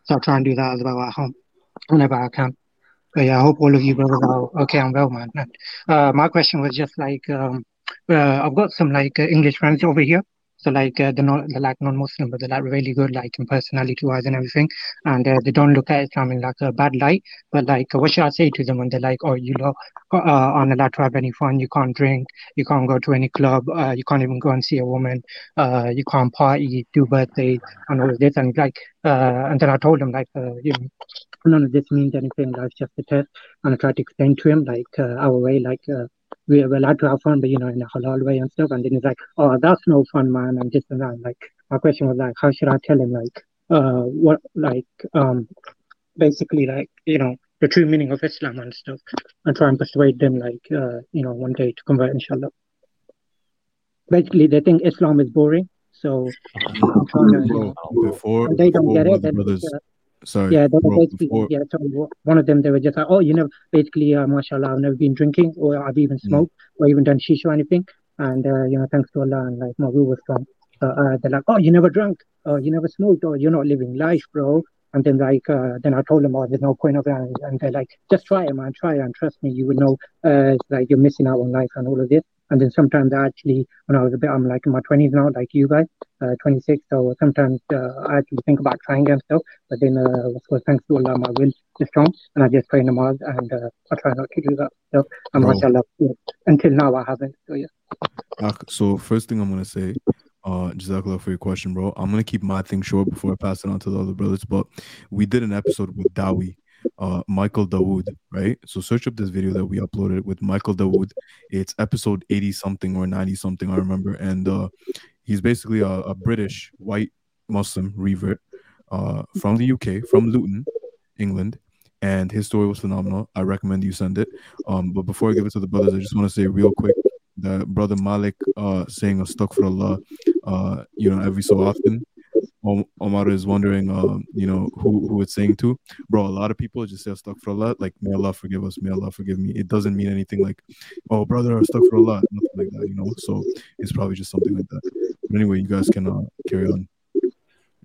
S19: So I try and do that as well at home whenever I can. But yeah, I hope all of you brothers are okay and well, man. And, uh, my question was just like, um, I've got some like uh, English friends over here. So like uh, they're not they're like non-Muslim, but they're like really good, like in personality-wise and everything. And uh, they don't look at Islam in like a bad light. But like, what should I say to them when they're like, "Oh, you lot uh, aren't allowed to have any fun. You can't drink. You can't go to any club. Uh, you can't even go and see a woman. Uh, you can't party, do birthdays, and all of this." And like, uh, and then I told them like, uh, you know, none of this means anything. Life's just a test. And I tried to explain to him like uh, our way, like. Uh, we're we're allowed to have fun, but you know, in a halal way and stuff. And then he's like, "Oh, that's no fun, man," and this and that. Like, my question was like, how should I tell him, like, uh, what, like, um, basically, like, you know, the true meaning of Islam and stuff, and try and persuade them, like, uh, you know, one day to convert, inshallah. Basically, they think Islam is boring, so I'm trying to, you
S1: Bro,
S19: know,
S1: before
S19: they don't
S1: before
S19: get it,
S1: of the
S19: then
S1: brothers, sorry,
S19: yeah, they were basically
S1: before
S19: yeah. So one of them, they were just like, oh, you know, basically, uh, mashallah, I've never been drinking, or I've even
S1: Mm.
S19: smoked, or even done shisha or anything, and uh, you know, thanks to Allah, and like my will was strong. Uh, uh, they're like, oh, you never drank, oh, you never smoked, or you're not living life, bro. And then like, uh, then I told them, oh, there's no point of that, and, and they're like, just try it, man, try it, and trust me, you would know, uh, like you're missing out on life and all of this. And then sometimes I actually, when I was a bit, I'm like in my 20s now, like you guys, uh, 26. So sometimes uh, I actually think about trying and stuff. But then, uh, of course, thanks to Allah, my will is strong. And I just pray namaz and uh, I try not to do that. So, and
S1: Bro.
S19: mashallah, yeah, until now I haven't. So, yeah.
S1: So first thing I'm gonna say, uh, Jazakallah for your question, bro. I'm gonna keep my thing short before I pass it on to the other brothers. But we did an episode with Dawi, uh, Michael Dawood, right? So search up this video that we uploaded with Michael Dawood. It's episode 80 something or 90 something, I remember. And uh, he's basically a, a British white Muslim revert uh, from the UK, from Luton, England. and his story was phenomenal. I recommend you send it. Um, but before I give it to the brothers, I just want to say real quick that brother Malik uh saying astaghfirullah uh you know every so often. Om- Omar is wondering um you know who who it's saying to. Bro, a lot of people just say astaghfirullah like may Allah forgive us, may Allah forgive me. It doesn't mean anything like oh brother astaghfirullah, nothing like that, you know. So it's probably just something like that. But anyway, you guys can uh, carry on.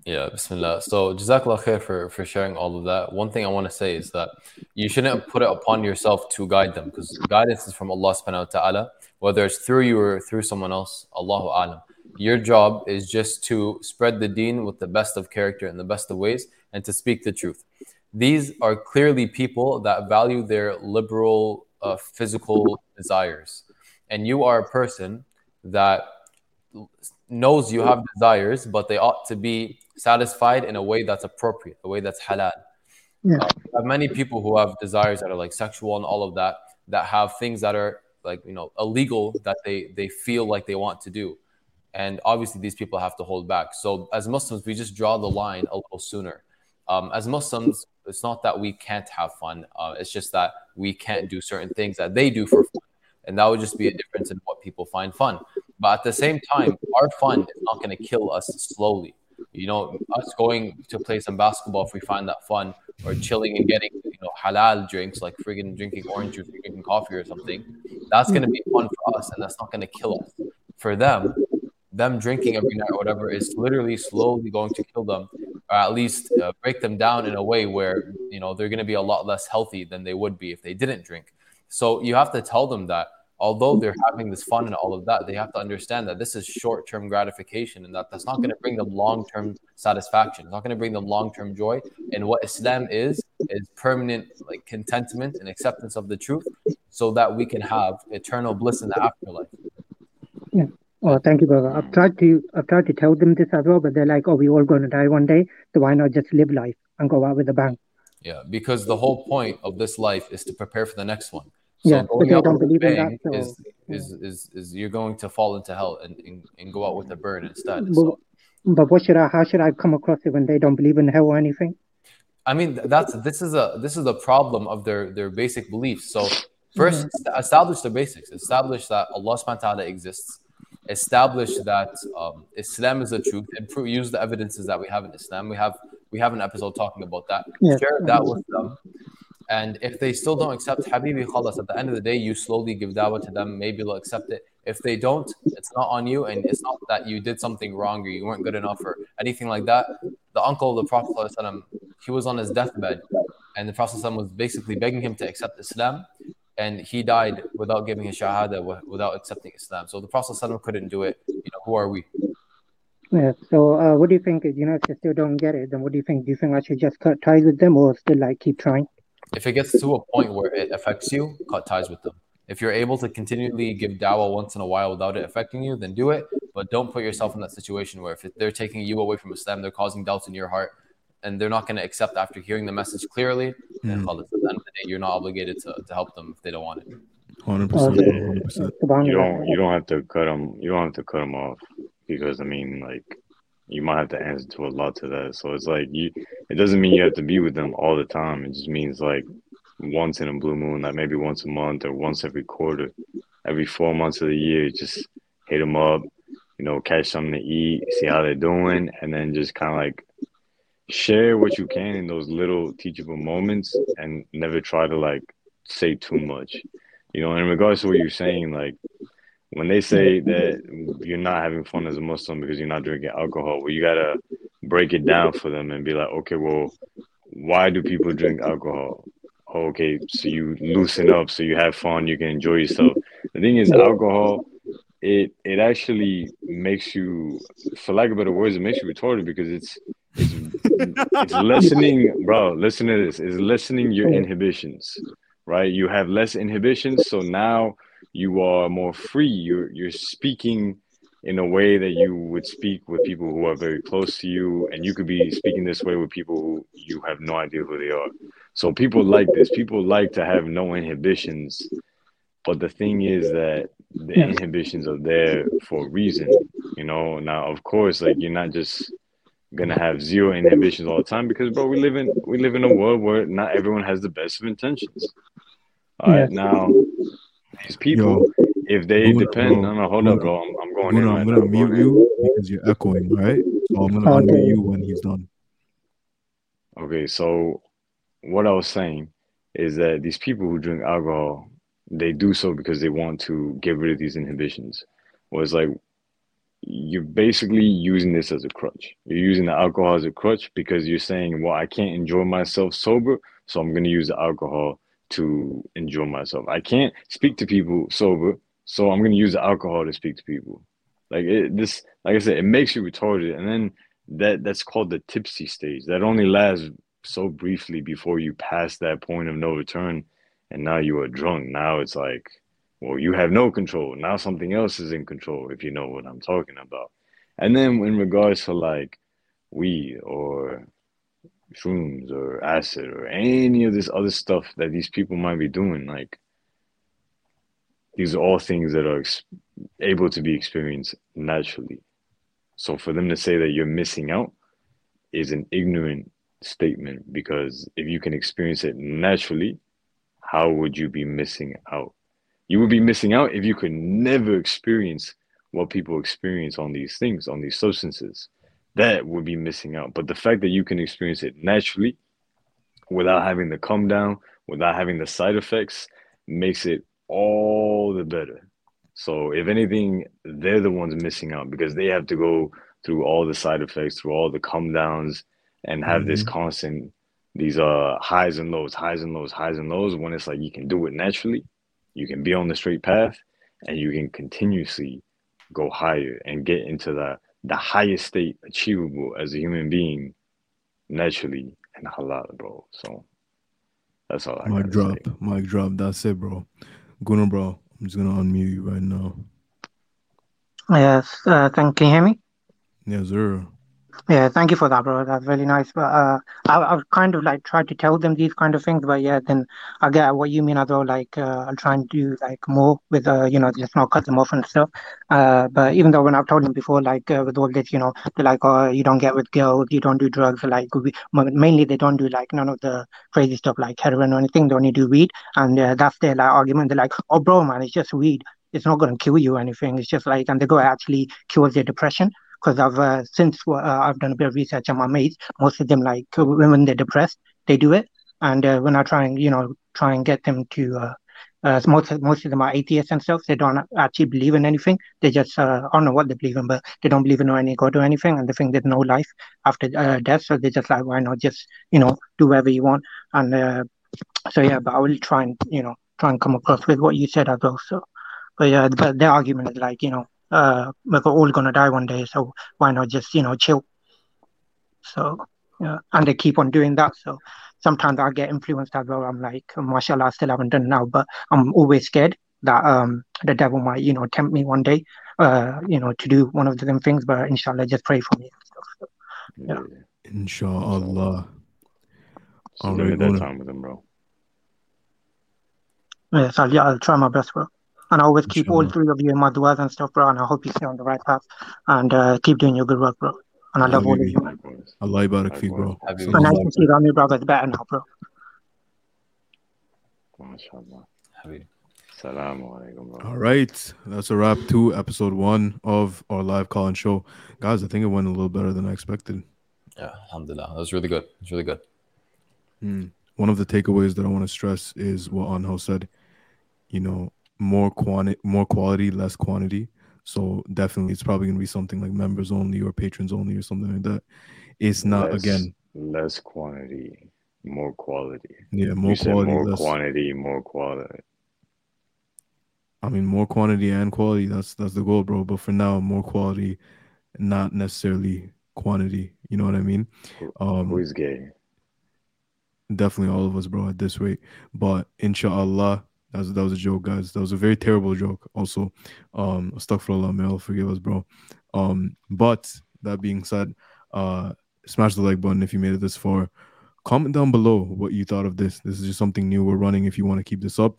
S2: Yeah, Bismillah. So, Jazakallah khair for, for sharing all of that. One thing I want to say is that you shouldn't put it upon yourself to guide them because guidance is from Allah subhanahu wa ta'ala, whether it's through you or through someone else. Allahu alam. Your job is just to spread the deen with the best of character and the best of ways and to speak the truth. These are clearly people that value their liberal uh, physical desires. And you are a person that knows you have desires, but they ought to be satisfied in a way that's appropriate, a way that's halal.
S19: Yeah.
S2: Uh, many people who have desires that are like sexual and all of that, that have things that are like you know illegal that they they feel like they want to do, and obviously these people have to hold back. So as Muslims, we just draw the line a little sooner. Um, as Muslims, it's not that we can't have fun. Uh, it's just that we can't do certain things that they do for fun, and that would just be a difference in what people find fun. But at the same time, our fun is not going to kill us slowly. You know, us going to play some basketball if we find that fun, or chilling and getting you know halal drinks like friggin' drinking orange juice drinking coffee or something. That's going to be fun for us, and that's not going to kill us. For them, them drinking every night or whatever is literally slowly going to kill them, or at least uh, break them down in a way where you know they're going to be a lot less healthy than they would be if they didn't drink. So you have to tell them that although they're having this fun and all of that, they have to understand that this is short term gratification and that that's not going to bring them long term satisfaction. It's not going to bring them long term joy. And what Islam is, is permanent like contentment and acceptance of the truth so that we can have eternal bliss in the afterlife.
S19: Yeah. Oh, thank you, brother. I've tried to I've tried to tell them this as well, but they're like, "Oh, we all going to die one day, so why not just live life and go out with a bang?"
S2: Yeah, because the whole point of this life is to prepare for the next one. So
S19: Yeah, but
S2: going
S19: they
S2: out
S19: don't
S2: with a
S19: believe in
S2: bang
S19: that, so-
S2: is, is, is, is you're going to fall into hell and, and, and go out with a burn instead.
S19: But, but what should I? How should I come across it when they don't believe in hell or anything?
S2: I mean, that's this is a this is a problem of their their basic beliefs. So first, mm-hmm. est- establish the basics. Establish that Allah Subhanahu wa Taala exists. Establish that um, Islam is the truth, and pro- use the evidences that we have in Islam. We have we have an episode talking about that. Share that with them. And if they still don't accept Habibi Khalas, at the end of the day, you slowly give dawah to them. Maybe they'll accept it. If they don't, it's not on you. And it's not that you did something wrong or you weren't good enough or anything like that. The uncle of the Prophet, ﷺ, he was on his deathbed. And the Prophet ﷺ was basically begging him to accept Islam. And he died without giving his shahada, without accepting Islam. So the Prophet ﷺ couldn't do it. You know, who are we?
S19: Yeah. So, uh, what do you think? You know, if they still don't get it, then what do you think? Do you think I should just cut ties with them, or still like keep trying?
S2: if it gets to a point where it affects you, cut ties with them. If you're able to continually give dawah once in a while without it affecting you, then do it. But don't put yourself in that situation where if they're taking you away from Islam, they're causing doubts in your heart, and they're not going to accept after hearing the message clearly.
S1: Mm.
S2: khalas, at the end of the day, you're not obligated to, to help them if they don't want it.
S1: Hundred
S3: percent.
S1: percent, hundred percent.
S3: You don't you don't have to cut them. You don't have to cut them off because I mean, like, you might have to answer to a lot to that. So it's like you. It doesn't mean you have to be with them all the time. It just means like once in a blue moon, like maybe once a month or once every quarter, every four months of the year. Just hit them up. You know, catch something to eat, see how they're doing, and then just kind of like share what you can in those little teachable moments and never try to like say too much. You know, in regards to what you're saying, like when they say that you're not having fun as a Muslim because you're not drinking alcohol, well, you gotta break it down for them and be like, okay, well, why do people drink alcohol? Oh, okay, so you loosen up, so you have fun, you can enjoy yourself. The thing is, alcohol, it it actually makes you, for lack of better words, it makes you retarded because it's it's lessening, bro. Listen to this. It's lessening your inhibitions, right? You have less inhibitions, so now you are more free. You're you're speaking in a way that you would speak with people who are very close to you, and you could be speaking this way with people who you have no idea who they are. So people like this. People like to have no inhibitions. But the thing is that the inhibitions are there for a reason, you know. Now, of course, like you're not just gonna have zero inhibitions all the time because bro we live in we live in a world where not everyone has the best of intentions all right
S19: Yeah.
S3: now these people if they
S1: Guna,
S3: depend
S1: bro,
S3: no no hold up
S1: Guna,
S3: bro i'm, I'm going in
S1: Guna,
S3: right
S1: I'm gonna
S3: I'm
S1: mute
S3: going in.
S1: you because you're echoing, right? So I'm gonna
S19: Okay.
S1: unmute you when he's done.
S3: Okay, so what I was saying is that these people who drink alcohol, they do so because they want to get rid of these inhibitions. Well, it's like you're basically using this as a crutch. You're using the alcohol as a crutch because you're saying, well, I can't enjoy myself sober, so I'm going to use the alcohol to enjoy myself. I can't speak to people sober, so I'm going to use the alcohol to speak to people. Like it, this, like I said, it makes you retarded, and then that that's called the tipsy stage. That only lasts so briefly before you pass that point of no return, and now you are drunk. Now it's like, well, you have no control. Now something else is in control, if you know what I'm talking about. And then in regards to like weed or shrooms or acid or any of this other stuff that these people might be doing, like these are all things that are ex- able to be experienced naturally. So for them to say that you're missing out is an ignorant statement because if you can experience it naturally, how would you be missing out? You would be missing out if you could never experience what people experience on these things, on these substances. That would be missing out. But the fact that you can experience it naturally without having the come down, without having the side effects, makes it all the better. So if anything, they're the ones missing out because they have to go through all the side effects, through all the come downs, and have this
S1: Mhm.
S3: constant these uh highs and lows, highs and lows, highs and lows. When it's like you can do it naturally, you can be on the straight path, and you can continuously go higher and get into the the highest state achievable as a human being naturally and halal, bro. So that's all I
S1: Mic
S3: gotta
S1: drop,
S3: say.
S1: mic drop. That's it, bro. Gunnar, bro. I'm just gonna unmute you right now.
S19: Yes, uh, thank can you hear me?
S1: Yes, sir.
S19: Yeah, thank you for that, bro. That's really nice. But uh, I, I've kind of like tried to tell them these kind of things, but yeah, then I get what you mean as well. Like uh, I'll try and do like more with uh, you know, just not cut them off and stuff. Uh, but even though when I've told them before, like uh, with all this, you know, they're like, oh, you don't get with girls, you don't do drugs. Like we, mainly they don't do like none of the crazy stuff like heroin or anything. They only do weed, and uh, that's their like argument. They're like, oh, bro, man, it's just weed. It's not going to kill you or anything. It's just like, and they go actually cures their depression because I've uh, since uh, I've done a bit of research on my mates, most of them like uh, when they're depressed, they do it, and uh, when I try and you know try and get them to. Uh, uh, most of, most of them are atheists and stuff. They don't actually believe in anything. They just I don't know what they believe in, but they don't believe in any God or anything, and they think there's no life after death. So they just like why not just you know do whatever you want. And so yeah, but I will try and you know try and come across with what you said as well. So, but yeah, but their argument is like you know uh, we're all gonna die one day, so why not just you know chill? So yeah, and they keep on doing that. So sometimes I get influenced as well. I'm like, mashallah, I still haven't done now, but I'm always scared that um the devil might you know tempt me one day, uh you know to do one of them things. But inshallah, just pray for me and stuff. So, yeah.
S1: Inshallah.
S3: So
S1: All
S3: limit
S1: right,
S3: that time with him, bro.
S19: Yes, I'll, yeah, I'll try my best, bro. And I always keep all three of you in my duas and stuff, bro. And I hope you stay on the right path and uh, keep doing your good work, bro. And I love all of you, man.
S1: Allah barak fi, bro.
S3: Likewise.
S19: And nice to see that new brother's better now, bro.
S3: MashaAllah. Salaam alaikum, bro.
S1: All right, that's a wrap to episode one of our live call and show, guys. I think it went a little better than I expected.
S2: Yeah, alhamdulillah. That was really good. It was really good.
S1: Hmm. One of the takeaways that I want to stress is what Anho said. You know, more quantity, more quality, less quantity. So definitely, it's probably gonna be something like members only or patrons only or something like that. It's not
S3: less,
S1: again,
S3: less quantity, more quality.
S1: yeah, more
S3: you
S1: quality,
S3: more
S1: less.
S3: quantity, more quality.
S1: I mean, more quantity and quality. That's that's the goal, bro. But for now, more quality, not necessarily quantity. You know what I mean? Um,
S3: Who is gay?
S1: Definitely all of us, bro, at this rate. But inshallah, that was, that was a joke, guys. That was a very terrible joke. Also, um, astaghfirullah, may Allah forgive us, bro. Um, but that being said, uh, smash the like button if you made it this far. Comment down below what you thought of this. This is just something new we're running. If you want to keep this up,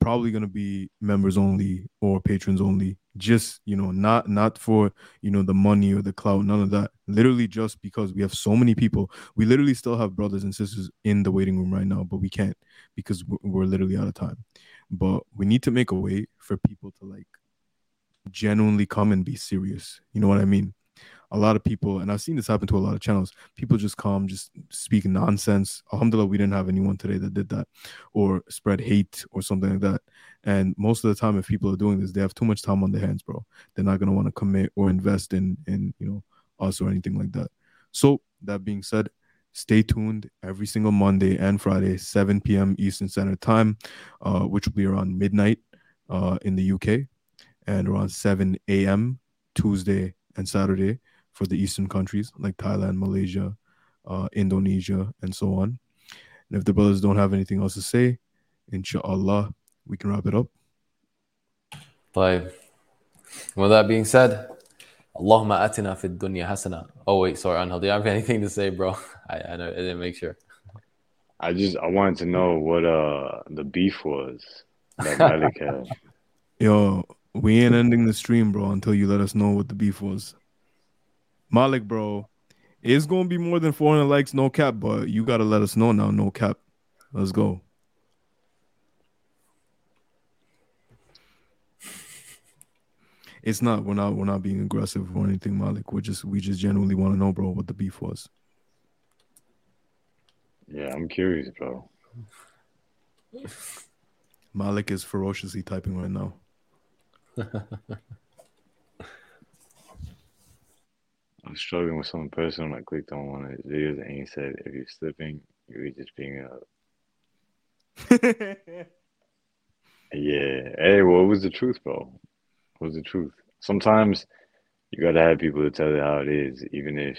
S1: probably gonna be members only or patrons only just you know not not for you know the money or the clout none of that. Literally just because we have so many people. We literally still have brothers and sisters in the waiting room right now but we can't because we're, we're literally out of time. But we need to make a way for people to like genuinely come and be serious. You know what i mean a lot of people, and I've seen this happen to a lot of channels. People just come, just speak nonsense. Alhamdulillah, we didn't have anyone today that did that, or spread hate or something like that. And most of the time, if people are doing this, they have too much time on their hands, bro. They're not gonna want to commit or invest in, in you know, us or anything like that. So that being said, stay tuned every single Monday and Friday, 7 p.m. Eastern Standard Time, uh, which will be around midnight uh, in the UK, and around 7 a.m. Tuesday and Saturday for the Eastern countries like Thailand, Malaysia, uh, Indonesia, and so on. And if the brothers don't have anything else to say, inshallah, we can wrap it up.
S2: طيب. With that being said, Allahumma atina fi dunya hasana. Oh wait, sorry, Anhel, do you have anything to say, bro? I, I know I didn't make sure.
S3: I just I wanted to know what uh the beef was that Malik had.
S1: Yo, we ain't ending the stream, bro, until you let us know what the beef was. Malik, bro, it's gonna be more than 400 likes, no cap, but you gotta let us know now, no cap. Let's go. It's not. We're not. We're not being aggressive or anything, Malik. We're just. We just genuinely want to know, bro, what the beef was.
S3: Yeah, I'm curious, bro.
S1: Malik is ferociously typing right now.
S3: I'm struggling with something personal. I clicked on one of his videos and he said, if you're slipping, you're just being up. yeah. Hey, what was the truth, bro? What was the truth? Sometimes you gotta have people to tell you how it is, even if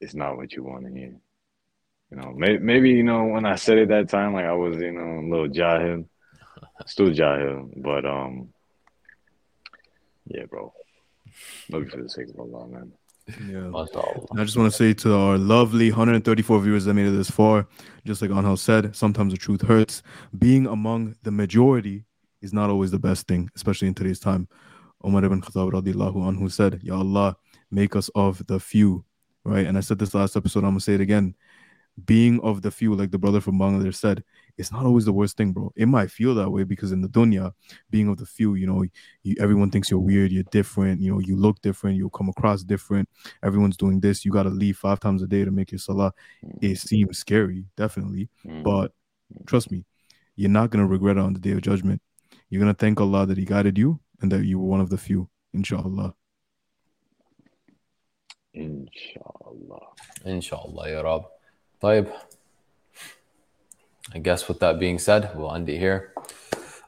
S3: it's not what you want to hear. You know, maybe, maybe you know when I said it that time, like I was, you know, a little jahil, still jahil, but um, yeah, bro. Looking for the sake of Allah, man.
S1: Yeah. I just want to say to our lovely 134 viewers that made it this far, just like Anhel said, sometimes the truth hurts. Being among the majority is not always the best thing, especially in today's time. Umar ibn Khattab radiallahu anhu said, Ya Allah, make us of the few, right? And I said this last episode, I'm going to say it again. Being of the few, like the brother from Bangladesh said, it's not always the worst thing, bro. It might feel that way because in the dunya, being of the few, you know, you, everyone thinks you're weird, you're different, you know, you look different, you'll come across different. Everyone's doing this. You got to leave five times a day to make your salah. It seems scary, definitely. But trust me, you're not going to regret it on the day of judgment. You're going to thank Allah that He guided you and that you were one of the few, inshallah.
S3: Inshallah.
S2: Inshallah, ya Rab. طيب. I guess with that being said, we'll end it here.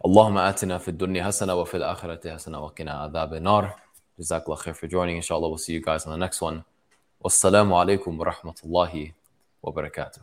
S2: اللهم آتنا في الدنيا حسنة وفي الآخرة حسنة وقنا عذاب النار. جزاك الله خير for joining. Inshallah, we'll see you guys on the next one. والسلام عليكم ورحمة الله وبركاته.